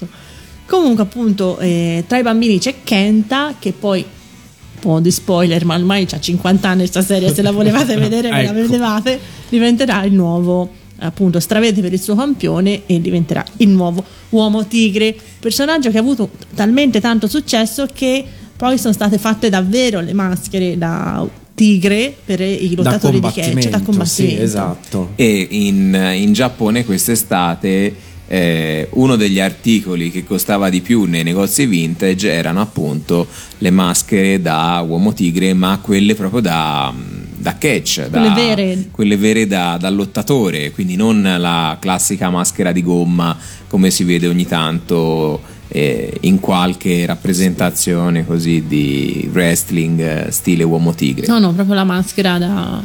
Comunque, appunto, eh, tra i bambini c'è Kenta, che poi, un po' di spoiler, ma ormai ha 50 anni questa serie, se la volevate <laughs> vedere, ve la Ecco. vedevate, diventerà il nuovo, appunto, stravede per il suo campione e diventerà il nuovo uomo tigre. Personaggio che ha avuto talmente tanto successo che poi sono state fatte davvero le maschere da tigre per i da lottatori di catch, da combattimento, sì, esatto. E in, in Giappone quest'estate eh, uno degli articoli che costava di più nei negozi vintage erano appunto le maschere da uomo tigre, ma quelle proprio da, da catch, da- Quelle vere. quelle vere da, da lottatore, quindi non la classica maschera di gomma come si vede ogni tanto eh, in qualche rappresentazione così di wrestling eh, stile uomo tigre. No, no, proprio la maschera da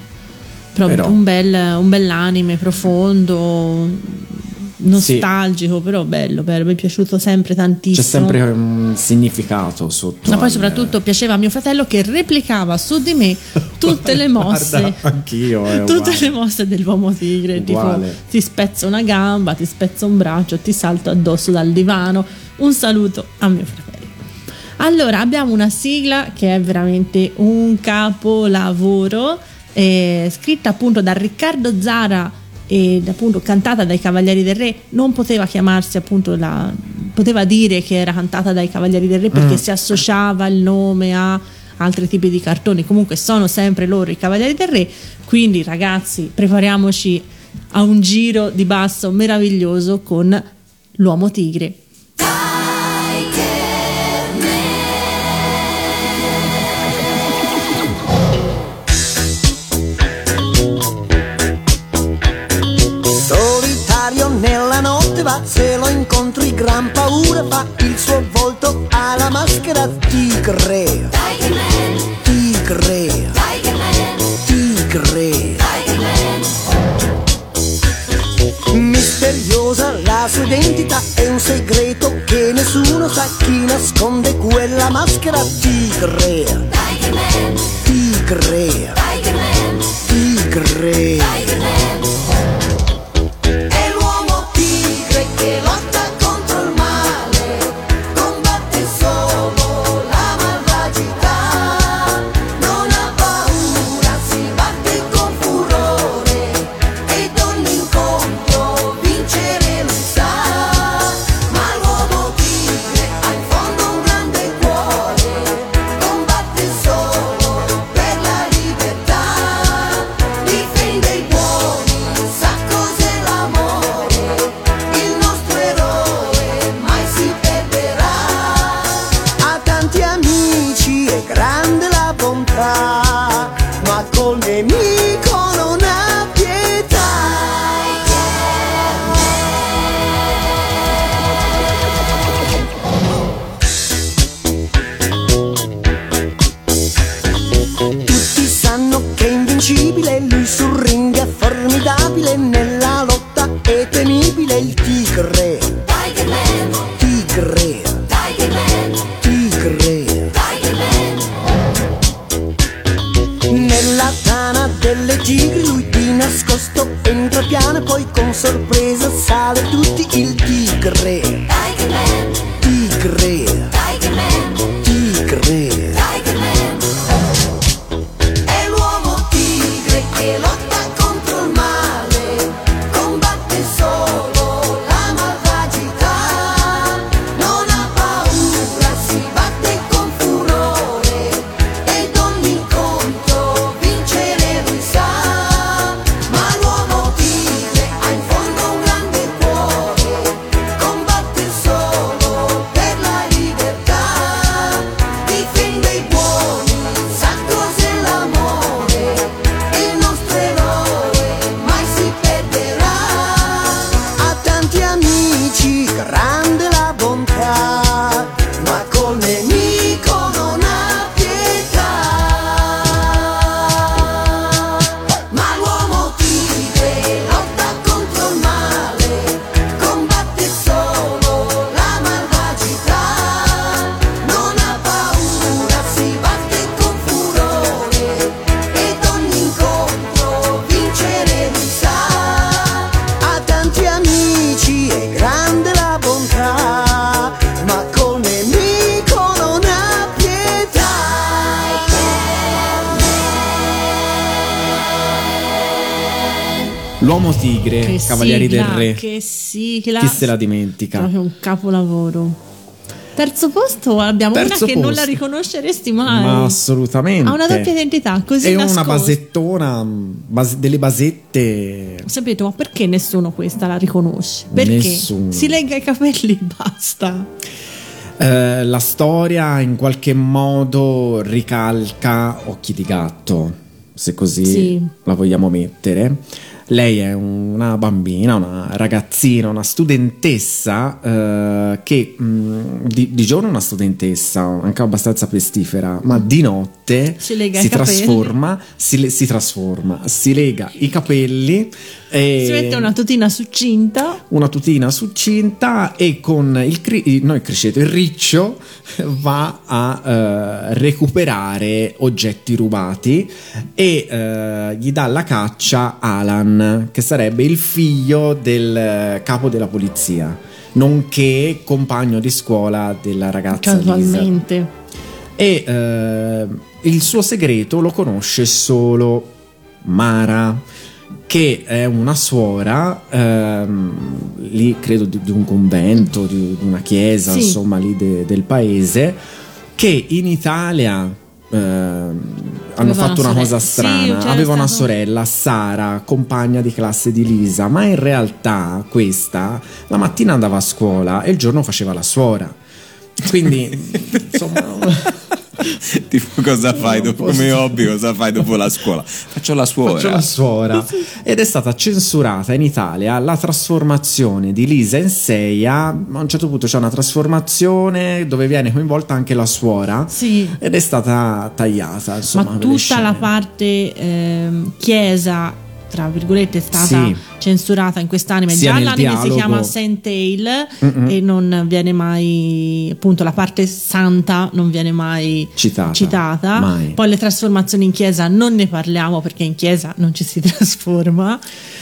proprio Però- un, bel, un bell'anime profondo, nostalgico, però bello, bello, mi è piaciuto sempre tantissimo. C'è sempre un significato sotto. Ma poi al- soprattutto piaceva a mio fratello che replicava su di me <laughs> tutte le mosse. Guarda, anch'io. È Tutte uguale. le mosse dell'uomo tigre, Uguale. tipo ti spezzo una gamba, ti spezzo un braccio, ti salto addosso dal divano. Un saluto a mio fratello. Allora, abbiamo una sigla che è veramente un capolavoro, eh, scritta appunto da Riccardo Zara e appunto cantata dai Cavalieri del Re. Non poteva chiamarsi appunto la. poteva dire che era cantata dai Cavalieri del Re perché Mm. si associava il nome a altri tipi di cartoni. Comunque sono sempre loro i Cavalieri del Re. Quindi, ragazzi, prepariamoci a un giro di basso meraviglioso con l'uomo tigre. Nella notte va, se lo incontri gran paura fa, il suo volto ha la maschera tigre. Tigre. Tigre. Misteriosa la sua identità, è un segreto che nessuno sa chi nasconde quella maschera tigre. Tigre, Che Cavalieri sigla, del Re. Che sigla. Chi se la dimentica? Proprio un capolavoro. Terzo posto abbiamo Terzo una che non la posto. riconosceresti mai. Ma assolutamente. Ha una doppia identità, così È una nascosta. basettona, base- delle basette. Sapete, ma perché nessuno questa la riconosce? Perché Nessuno. si lega i capelli e <laughs> basta. Eh, la storia in qualche modo ricalca Occhi di gatto, se così Sì. la vogliamo mettere. Lei è una bambina, una ragazzina, una studentessa eh, che mh, di, di giorno è una studentessa anche abbastanza pestifera, ma di notte Si si trasforma, si, si trasforma, si lega i capelli E Si mette una tutina succinta. una tutina succinta e con il, cri- no, il criceto, il riccio va a eh, recuperare oggetti rubati e eh, gli dà la caccia Alan, che sarebbe il figlio del eh, capo della polizia, nonché compagno di scuola della ragazza Lisa. Casualmente. E eh, il suo segreto lo conosce solo Mara, che è una suora, ehm, lì credo di, di un convento, di, di una chiesa, Sì. insomma, lì de- del paese, che in Italia ehm, hanno fatto una una cosa. Sì, strana. c'era Aveva una stato- sorella, Sara, compagna di classe di Lisa, ma in realtà questa la mattina andava a scuola e il giorno faceva la suora. Quindi, <laughs> insomma. <laughs> Tipo, cosa fai dopo, come hobby? Cosa fai dopo la scuola? Faccio la suora. Faccio la suora. <laughs> Ed è stata censurata in Italia la trasformazione di Lisa in Seiya. A un certo punto c'è una trasformazione dove viene coinvolta anche la suora. Sì. Ed è stata tagliata. Insomma, Ma tutta la parte ehm, chiesa, tra virgolette, è stata Sì. Censurata in quest'anime. Sia Già l'anime si dialogo- chiama Saint Tale Mm-mm. e non viene mai, appunto, la parte santa non viene mai Citata. citata. Mai. Poi le trasformazioni in chiesa non ne parliamo perché in chiesa non ci si <laughs> trasforma.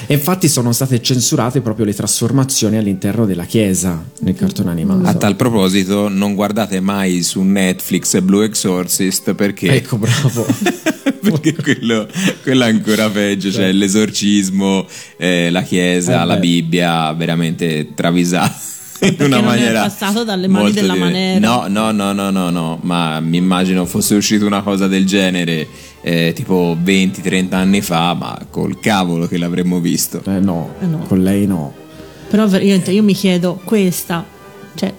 E infatti sono state censurate proprio le trasformazioni all'interno della chiesa nel cartone animato. A tal proposito, non guardate mai su Netflix Blue Exorcist perché, Ecco, bravo. <laughs> perché quello, quello è ancora peggio. Cioè, l'esorcismo, eh, la chiesa, Eh la. Bibbia, veramente travisato. <laughs> In Perché una non è maniera passato dalle mani della dire- Manera. No, no, no, no, no, no, ma mi immagino fosse uscita una cosa del genere eh, tipo 20-30 anni fa, ma col cavolo che l'avremmo visto. Eh no, Eh no. con lei no. Però veramente io mi chiedo, questa, cioè,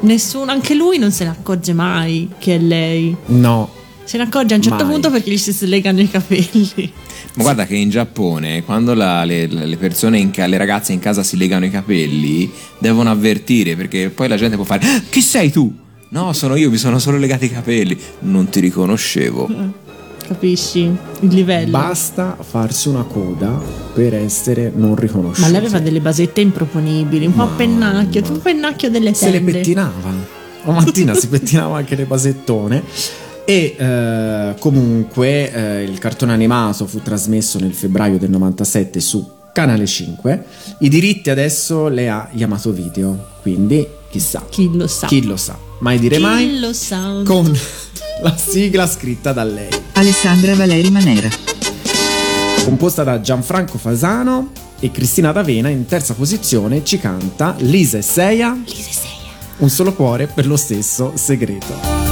nessuno, anche lui non se ne accorge mai che è lei. No. Se ne accorge a un certo Mai. punto perché gli si slegano i capelli. Ma guarda che in Giappone, quando la- le, le persone, in ca- le ragazze in casa si legano i capelli, devono avvertire perché poi la gente può fare: "Ah, Chi sei tu? No, sono io, mi sono solo legati i capelli. Non ti riconoscevo. Capisci? Il livello. Basta farsi una coda per essere non riconosciuti. Ma lei aveva delle basette improponibili, un po' a pennacchio, un pennacchio delle se le tende. pettinava. La mattina si <laughs> pettinava anche le basettone. E eh, comunque eh, il cartone animato fu trasmesso nel febbraio del 97 su Canale 5. I diritti adesso le ha Yamato Video, quindi chissà. Chi lo sa? Chi lo sa. Mai dire Chi mai. lo sa? Con <laughs> la sigla scritta da lei. Alessandra Valeri Manera. composta da Gianfranco Fasano e Cristina D'Avena in terza posizione ci canta Lisa e Seia Lisa e Seia. un solo cuore per lo stesso segreto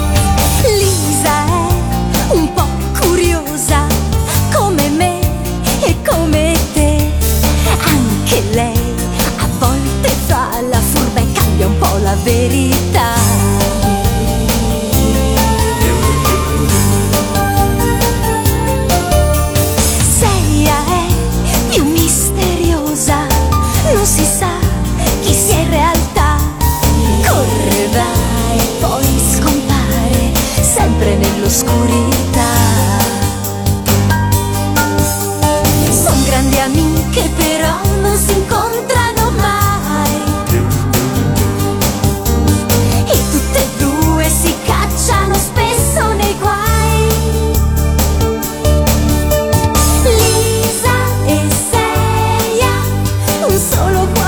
solo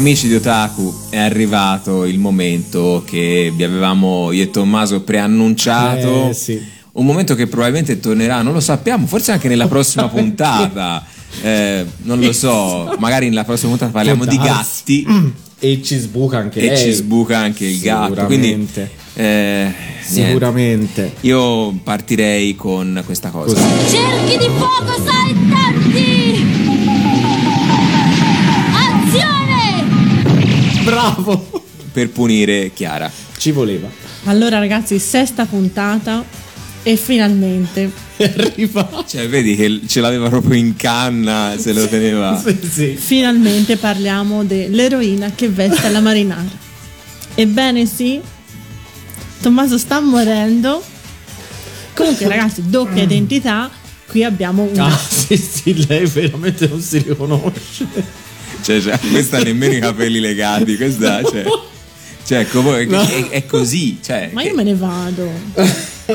amici di Otaku, è arrivato il momento che vi avevamo io e Tommaso preannunciato. Eh, sì. Un momento che probabilmente tornerà, non lo sappiamo, forse anche nella prossima <laughs> puntata. Eh, non lo so, magari nella prossima puntata parliamo di gatti <clears throat> E ci sbuca anche e lei. ci sbuca anche il gatto. Quindi, Sicuramente. eh, Sicuramente. niente. Io partirei con questa cosa. Cerchi di fuoco saltanti! Bravo! Per punire Chiara. Ci voleva. Allora ragazzi, sesta puntata e finalmente Arriva. Cioè, vedi che ce l'aveva proprio in canna, se lo teneva. Sì, sì. Finalmente parliamo dell'eroina che veste la marinara. Ebbene sì, Tommaso sta morendo. Comunque <laughs> ragazzi, doppia identità. Qui abbiamo una... Ah, sì, sì, lei veramente non si riconosce. Cioè, cioè, questa nemmeno i capelli legati, questa, cioè, cioè come- No. è, è così, cioè, Ma io me ne vado.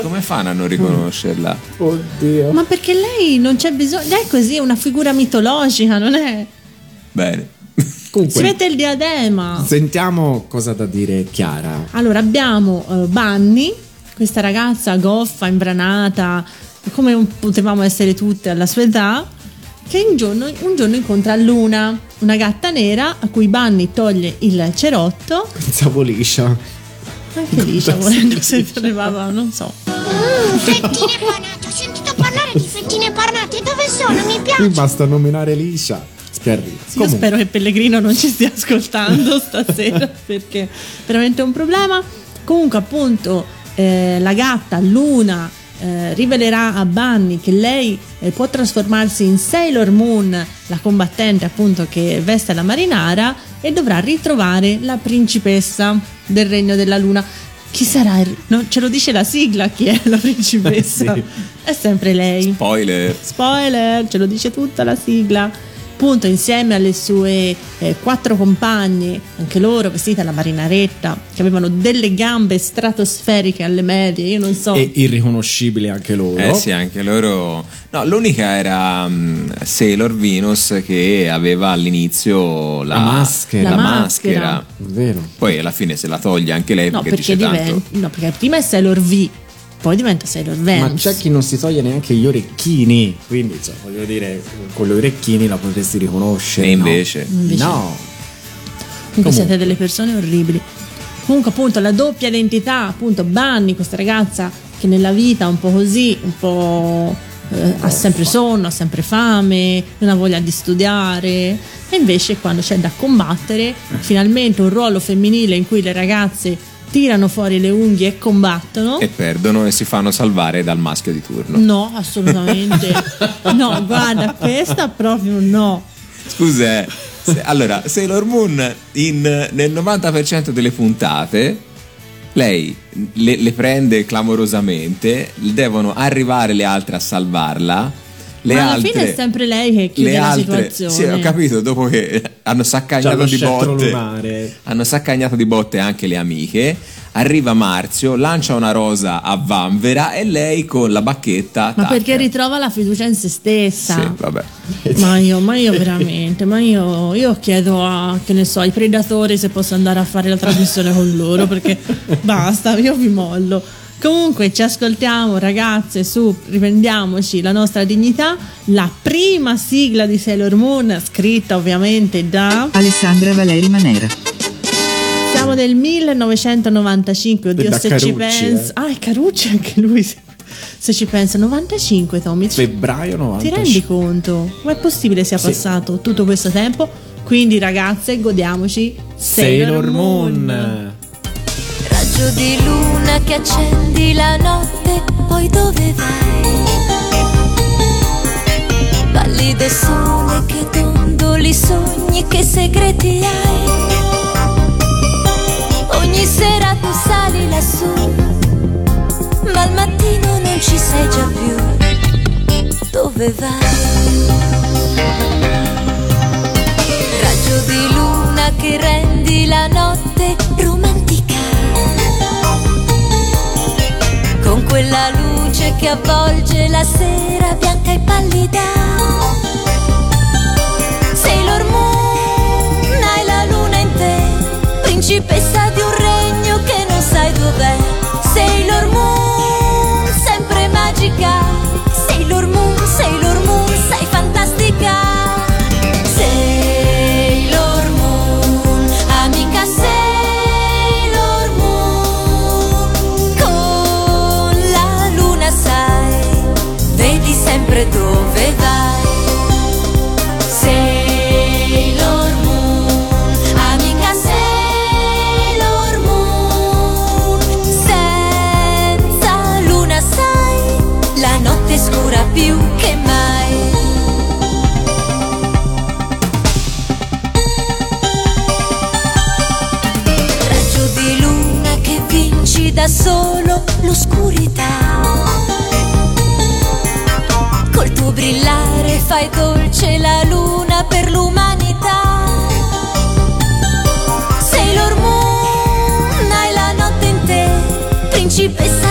come fanno a non riconoscerla? Oddio. Ma perché lei non c'è bisogno... Lei è così, è una figura mitologica, non è... Bene. Si Comunque, mette il diadema. sentiamo cosa da dire Chiara. Allora abbiamo eh, Bunny, questa ragazza goffa, imbranata, come potevamo essere tutte alla sua età, che un giorno, un giorno incontra Luna, una gatta nera a cui Bunny toglie il cerotto. Pensavo liscia. Anche liscia volendo se arrivava, non so. Mm, fettine panate, ho sentito parlare di fettine panate, dove sono? Mi Qui piace. basta nominare liscia. Schiarri. Io spero che Pellegrino non ci stia ascoltando <laughs> stasera perché è veramente un problema. Comunque, appunto, eh, la gatta Luna eh, rivelerà a Bunny che lei eh, può trasformarsi in Sailor Moon, la combattente appunto che veste la marinara, e dovrà ritrovare la principessa del regno della luna. Chi sarà? il- no, ce lo dice la sigla chi è la principessa? <laughs> Sì. È sempre lei. Spoiler. Spoiler, ce lo dice tutta la sigla. Appunto, insieme alle sue eh, quattro compagne, anche loro vestite alla marinaretta, che avevano delle gambe stratosferiche alle medie, io non so. E irriconoscibili anche loro. Eh sì, anche loro. No, l'unica era mm, Sailor Venus che aveva all'inizio la, La maschera. la La maschera. maschera. Vero. Poi alla fine se la toglie anche lei no, perché, perché, dice diventa, tanto. no, perché prima è Sailor V, poi diventa Sailor Ma Venus. c'è chi non si toglie neanche gli orecchini. Quindi, cioè, voglio dire, con gli orecchini la potresti riconoscere. E no? invece? Invece- No. Comunque siete delle persone orribili. Comunque, appunto, la doppia identità, appunto, Bunny, questa ragazza che nella vita è un po' così, un po'. eh, ha sempre sonno, ha sempre fame, non ha voglia di studiare. E invece, quando c'è da combattere, finalmente un ruolo femminile in cui le ragazze tirano fuori le unghie e combattono. E perdono e si fanno salvare dal maschio di turno. No, assolutamente. <laughs> no, guarda, questa proprio no. Scusa, eh, se- allora Sailor Moon in- nel 90% delle puntate Lei le, le prende clamorosamente, devono arrivare le altre a salvarla. Le Ma alla altre, fine è sempre lei che chiude le la altre- situazione. Sì, ho capito, dopo che hanno saccagnato di botte. lunare. Hanno saccagnato di botte anche le amiche. Arriva Marzio, lancia una rosa a Vanvera e lei con la bacchetta. Ma tac. perché ritrova la fiducia in se stessa. Sì, vabbè. Ma io, ma io veramente, ma io, io chiedo a, che ne so, ai predatori se posso andare a fare la trasmissione con loro perché basta, io vi mollo. Comunque ci ascoltiamo ragazze, su, riprendiamoci la nostra dignità, la prima sigla di Sailor Moon, scritta ovviamente da... Alessandra Valeri Manera. Siamo nel 1995, oddio Da se ci Carucci, penso... eh. Ah, è Carucci anche lui, se, ci penso, 95 Tommy. Febbraio Ti 95. rendi conto? Com'è possibile sia Sì. passato tutto questo tempo? Quindi ragazze, godiamoci Sailor Moon. Raggio di luna che accendi la notte, poi dove vai? Pallido sole che dondoli sogni, che segreti hai? Ogni sera tu sali lassù, ma al mattino non ci sei già più. Dove vai? Raggio di luna che rendi la notte quella luce che avvolge la sera bianca e pallida. Sailor Moon, hai la luna in te, principessa di un regno che non sai dov'è. Brillare fai dolce la luna per l'umanità. Sailor Moon, hai la notte in te, principessa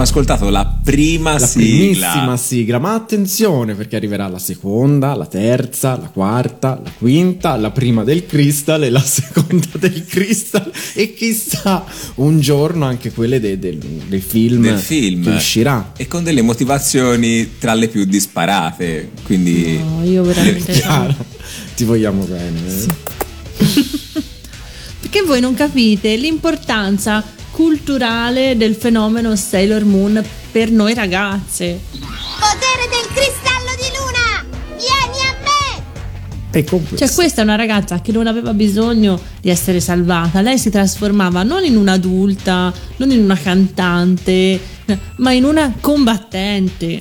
abbiamo ascoltato la prima La sigla. primissima sigla, ma attenzione perché arriverà la seconda, la terza, la quarta, la quinta, la prima del Crystal e la <laughs> seconda del Crystal e chissà un giorno anche quelle de- del, del film, del film che uscirà. e con delle motivazioni tra le più disparate. Quindi, No, io veramente... <laughs> Chiara, ti vogliamo bene. eh. <laughs> Perché voi non capite l'importanza culturale del fenomeno Sailor Moon per noi ragazze. Potere del cristallo di luna! Vieni a me! E con questo. Cioè, questa è una ragazza che non aveva bisogno di essere salvata. Lei si trasformava non in un'adulta, non in una cantante, ma in una combattente.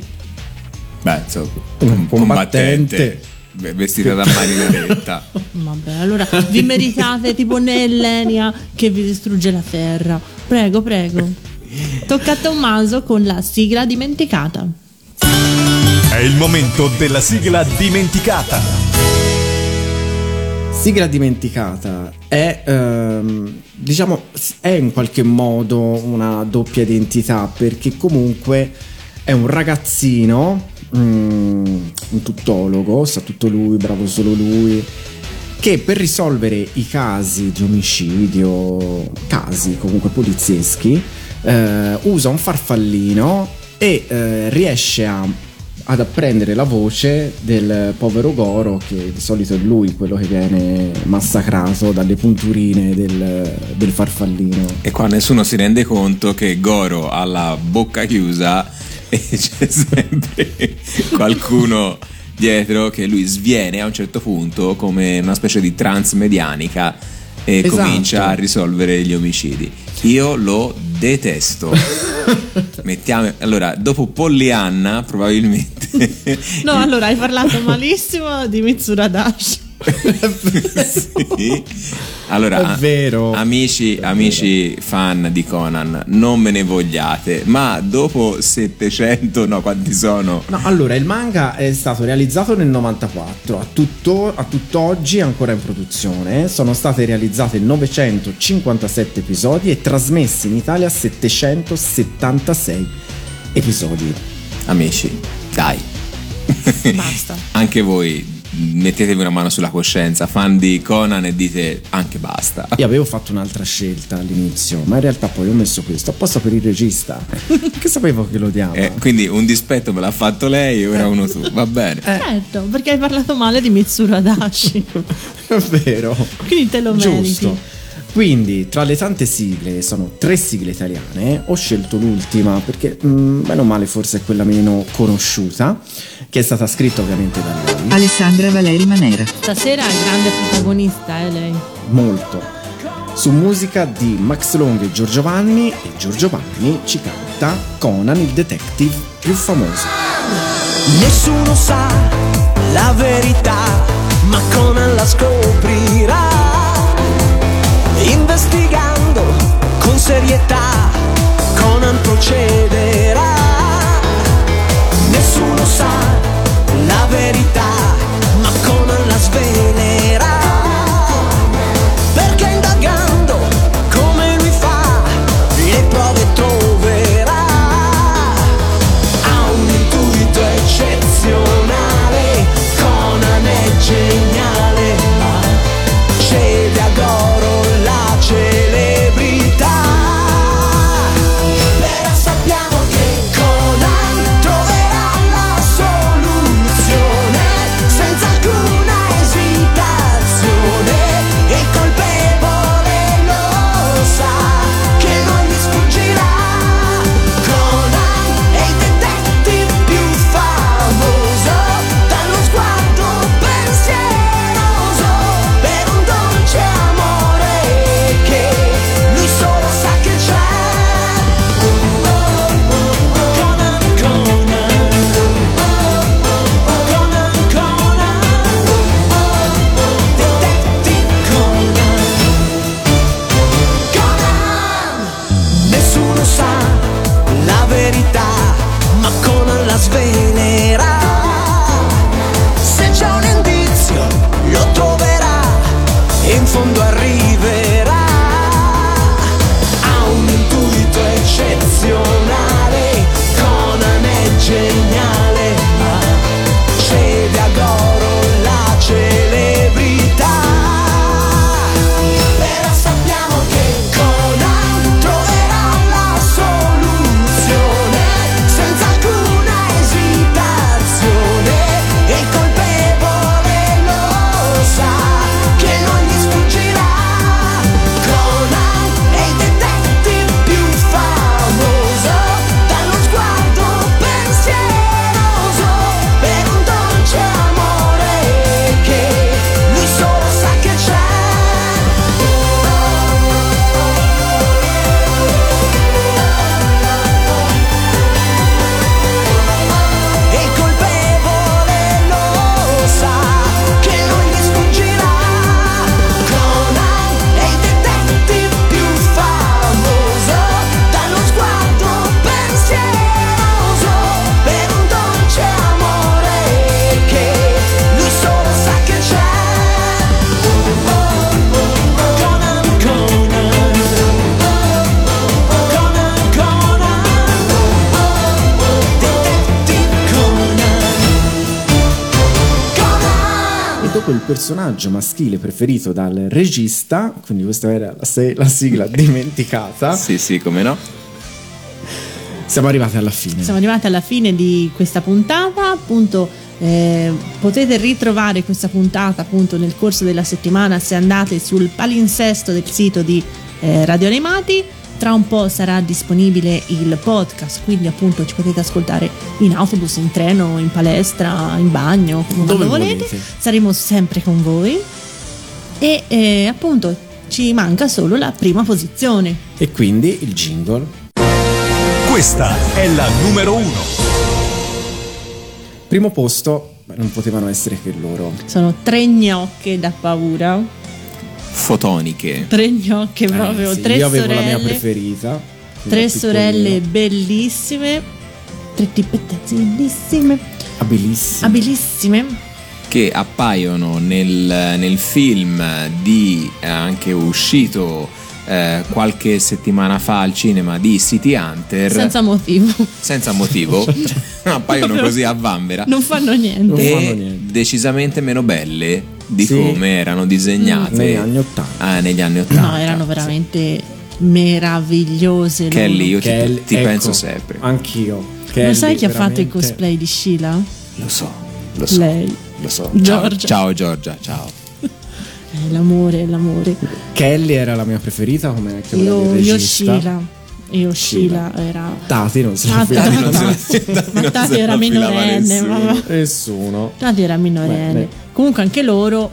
beh, insomma, Un combattente vestita da marinaretta. <laughs> Vabbè, allora vi meritate tipo Nellenia che vi distrugge la terra. Prego, prego. Tocca a Tommaso con la sigla dimenticata. È il momento della sigla dimenticata. Sigla dimenticata è, ehm, diciamo, è in qualche modo una doppia identità perché comunque è un ragazzino, mm, un tuttologo, sa tutto lui, bravo solo lui, che per risolvere i casi di omicidio, casi comunque polizieschi, eh, usa un farfallino e eh, riesce a ad apprendere la voce del povero Goro, che di solito è lui quello che viene massacrato dalle punturine del, del farfallino. E qua nessuno si rende conto che Goro ha la bocca chiusa e <laughs> c'è sempre qualcuno dietro che lui sviene a un certo punto come una specie di trance medianica e Esatto. comincia a risolvere gli omicidi. Io lo detesto. <laughs> Mettiamo, allora, dopo Pollyanna, probabilmente. No, allora hai parlato <laughs> malissimo di Mitsura Dash. <laughs> Sì. Allora, È vero. amici, amici fan di Conan, non me ne vogliate, ma dopo 700, no, quanti sono? No, allora il manga è stato realizzato nel 94, a, tutto, a tutt'oggi è ancora in produzione. Sono state realizzate 957 episodi e trasmessi in Italia 776 episodi. Amici, dai. Basta. <laughs> Anche voi mettetevi una mano sulla coscienza, fan di Conan e dite anche basta. Io avevo fatto un'altra scelta all'inizio, ma in realtà poi ho messo questo apposta per il regista, <laughs> che sapevo che lo odiava. Eh, quindi un dispetto me l'ha fatto lei e ora uno tu, va bene. Certo, perché hai parlato male di Mitsura Dashi. È <laughs> vero. Quindi te lo meriti. Quindi, tra le tante sigle, sono tre sigle italiane, ho scelto l'ultima perché, mm, bene o male, forse è quella meno conosciuta, che è stata scritta ovviamente da lei, Alessandra Valeri Manera. Stasera è grande protagonista, eh, lei. molto, su musica di Max Long e Giorgio Vanni, e Giorgio Vanni ci canta Conan il detective più famoso. Nessuno sa la verità, ma Conan la scoprirà. Investigando con serietà, Conan procederà. Nessuno sa la verità, personaggio maschile preferito dal regista, quindi questa era la, se- la sigla <laughs> dimenticata. Sì, sì, come no? Siamo arrivati alla fine. Siamo arrivati alla fine di questa puntata, appunto eh, potete ritrovare questa puntata appunto nel corso della settimana se andate sul palinsesto del sito di eh, Radio Animati. Tra un po' sarà disponibile il podcast, quindi appunto ci potete ascoltare in autobus, in treno, in palestra, in bagno, come Dove volete. volete. Saremo sempre con voi. E eh, appunto ci manca solo la prima posizione. E quindi il jingle. Questa è la numero uno. Primo posto, non potevano essere che loro. Sono tre gnocche da paura. Fotoniche. Tre gnocche proprio, Eh, sì, tre io avevo la mia sorelle. preferita. Tre sorelle piccolino. bellissime, tre tippette bellissime, Abilissime. abilissime. che appaiono nel, nel film di eh, anche uscito eh, qualche settimana fa al cinema di City Hunter Senza motivo. senza motivo <laughs> appaiono così a vanvera Non fanno niente. e decisamente meno belle di Sì. come erano disegnate Negli anni 80. ah, negli anni 80 No, erano veramente meravigliose. loro. Kelly io ti, Kelly- ti ecco, penso sempre Anch'io. Lo Kelly, sai chi ha fatto il veramente- cosplay di Sheila? lo so lo so Lei. lo so ciao, Giorgia. ciao Giorgia <laughs> ciao Eh, l'amore, l'amore. Kelly era la mia preferita come Io, io. Sheila. Io Sheila era. Tati non la Tati-. Tati la- Ma Tati era minorenne, mamma. Nessuno. Tati era minorenne. Comunque anche loro,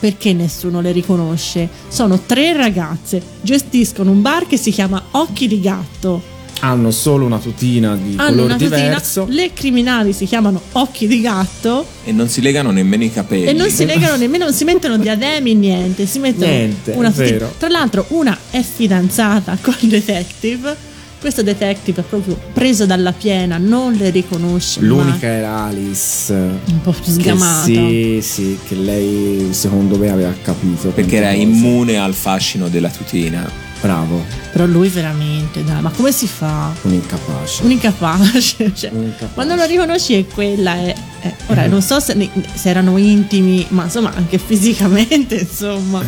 perché nessuno le riconosce? Sono tre ragazze, gestiscono un bar che si chiama Occhi di Gatto. Hanno solo una tutina di Hanno colore una tutina, diverso. le criminali si chiamano Occhi di Gatto e non si legano nemmeno i capelli e non si legano nemmeno, non si mettono diademi, niente, si mettono Niente, una tutina. vero. Tra l'altro una è fidanzata col detective. Questo detective è proprio preso dalla piena, non le riconosce. L'unica era Alice. Un po' sgamata. Sì, sì, che lei secondo me aveva capito. perché era cose. immune al fascino della tutina Bravo, però lui veramente, dai, ma come si fa? un incapace. Un incapace, <laughs> cioè, Un incapace. non lo riconosci e quella è, è- ora non so se, ne- se erano intimi ma insomma anche <laughs> fisicamente insomma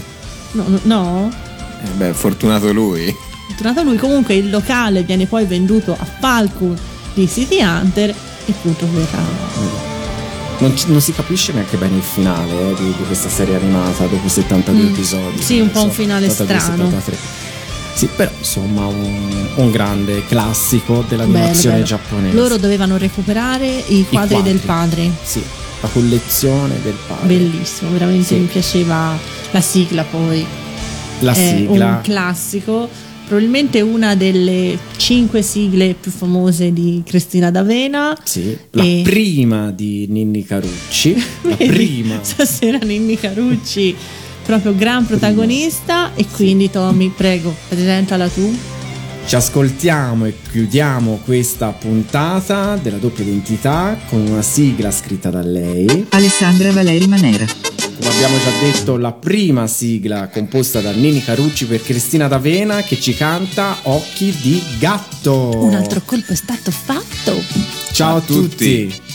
no, no, no? Eh beh, fortunato lui. Tornato lui comunque il locale viene poi venduto a Falcon di City Hunter e appunto verrà Non, ci- non si capisce neanche bene il finale eh, di, di questa serie animata dopo 72 Mm. episodi. Sì, un non po' un finale 72, strano. 73. Sì, però insomma un, un grande classico dell'animazione bello, bello. giapponese. loro dovevano recuperare i quadri, quadri. del padre Sì, la collezione del padre. bellissimo veramente Sì. mi piaceva la sigla poi La è sigla. un classico probabilmente una delle cinque sigle più famose di Cristina D'Avena Sì, la E- prima di Ninni Carucci. la <laughs> prima. Stasera Ninni Carucci, proprio gran protagonista. E quindi, Tommy, prego, presentala tu. Ci ascoltiamo e chiudiamo questa puntata della doppia identità con una sigla scritta da lei. Alessandra Valeri Manera. Come abbiamo già detto, la prima sigla composta da Nini Carucci per Cristina D'Avena che ci canta Occhi di gatto. Un altro colpo è stato fatto. Ciao a tutti. Tre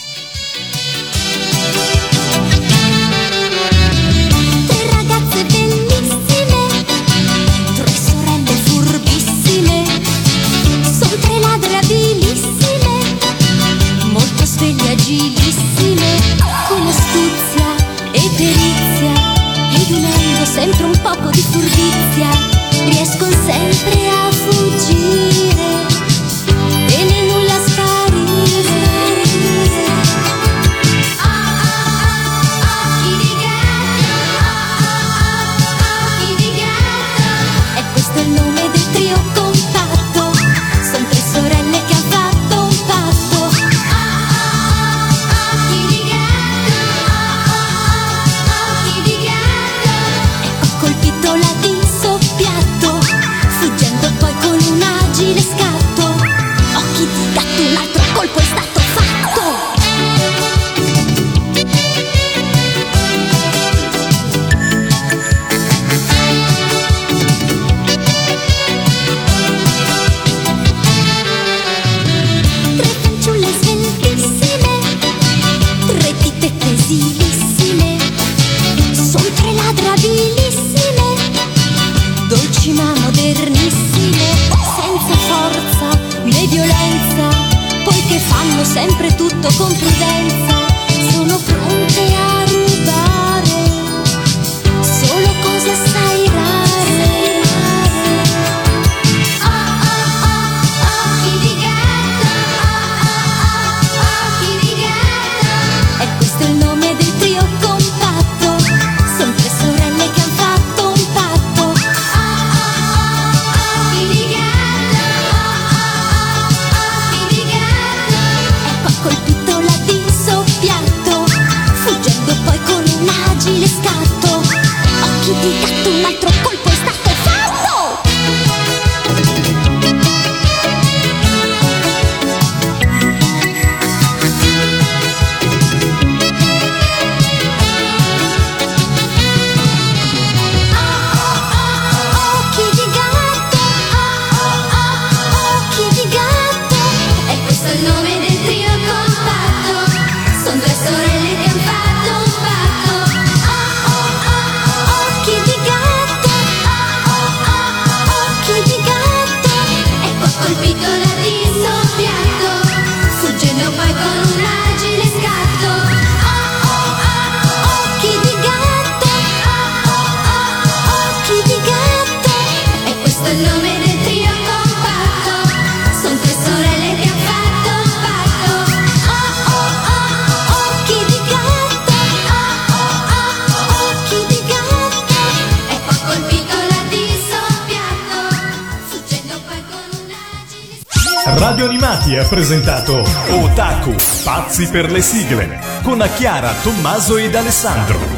Pazzi per le sigle, con Chiara, Tommaso ed Alessandro.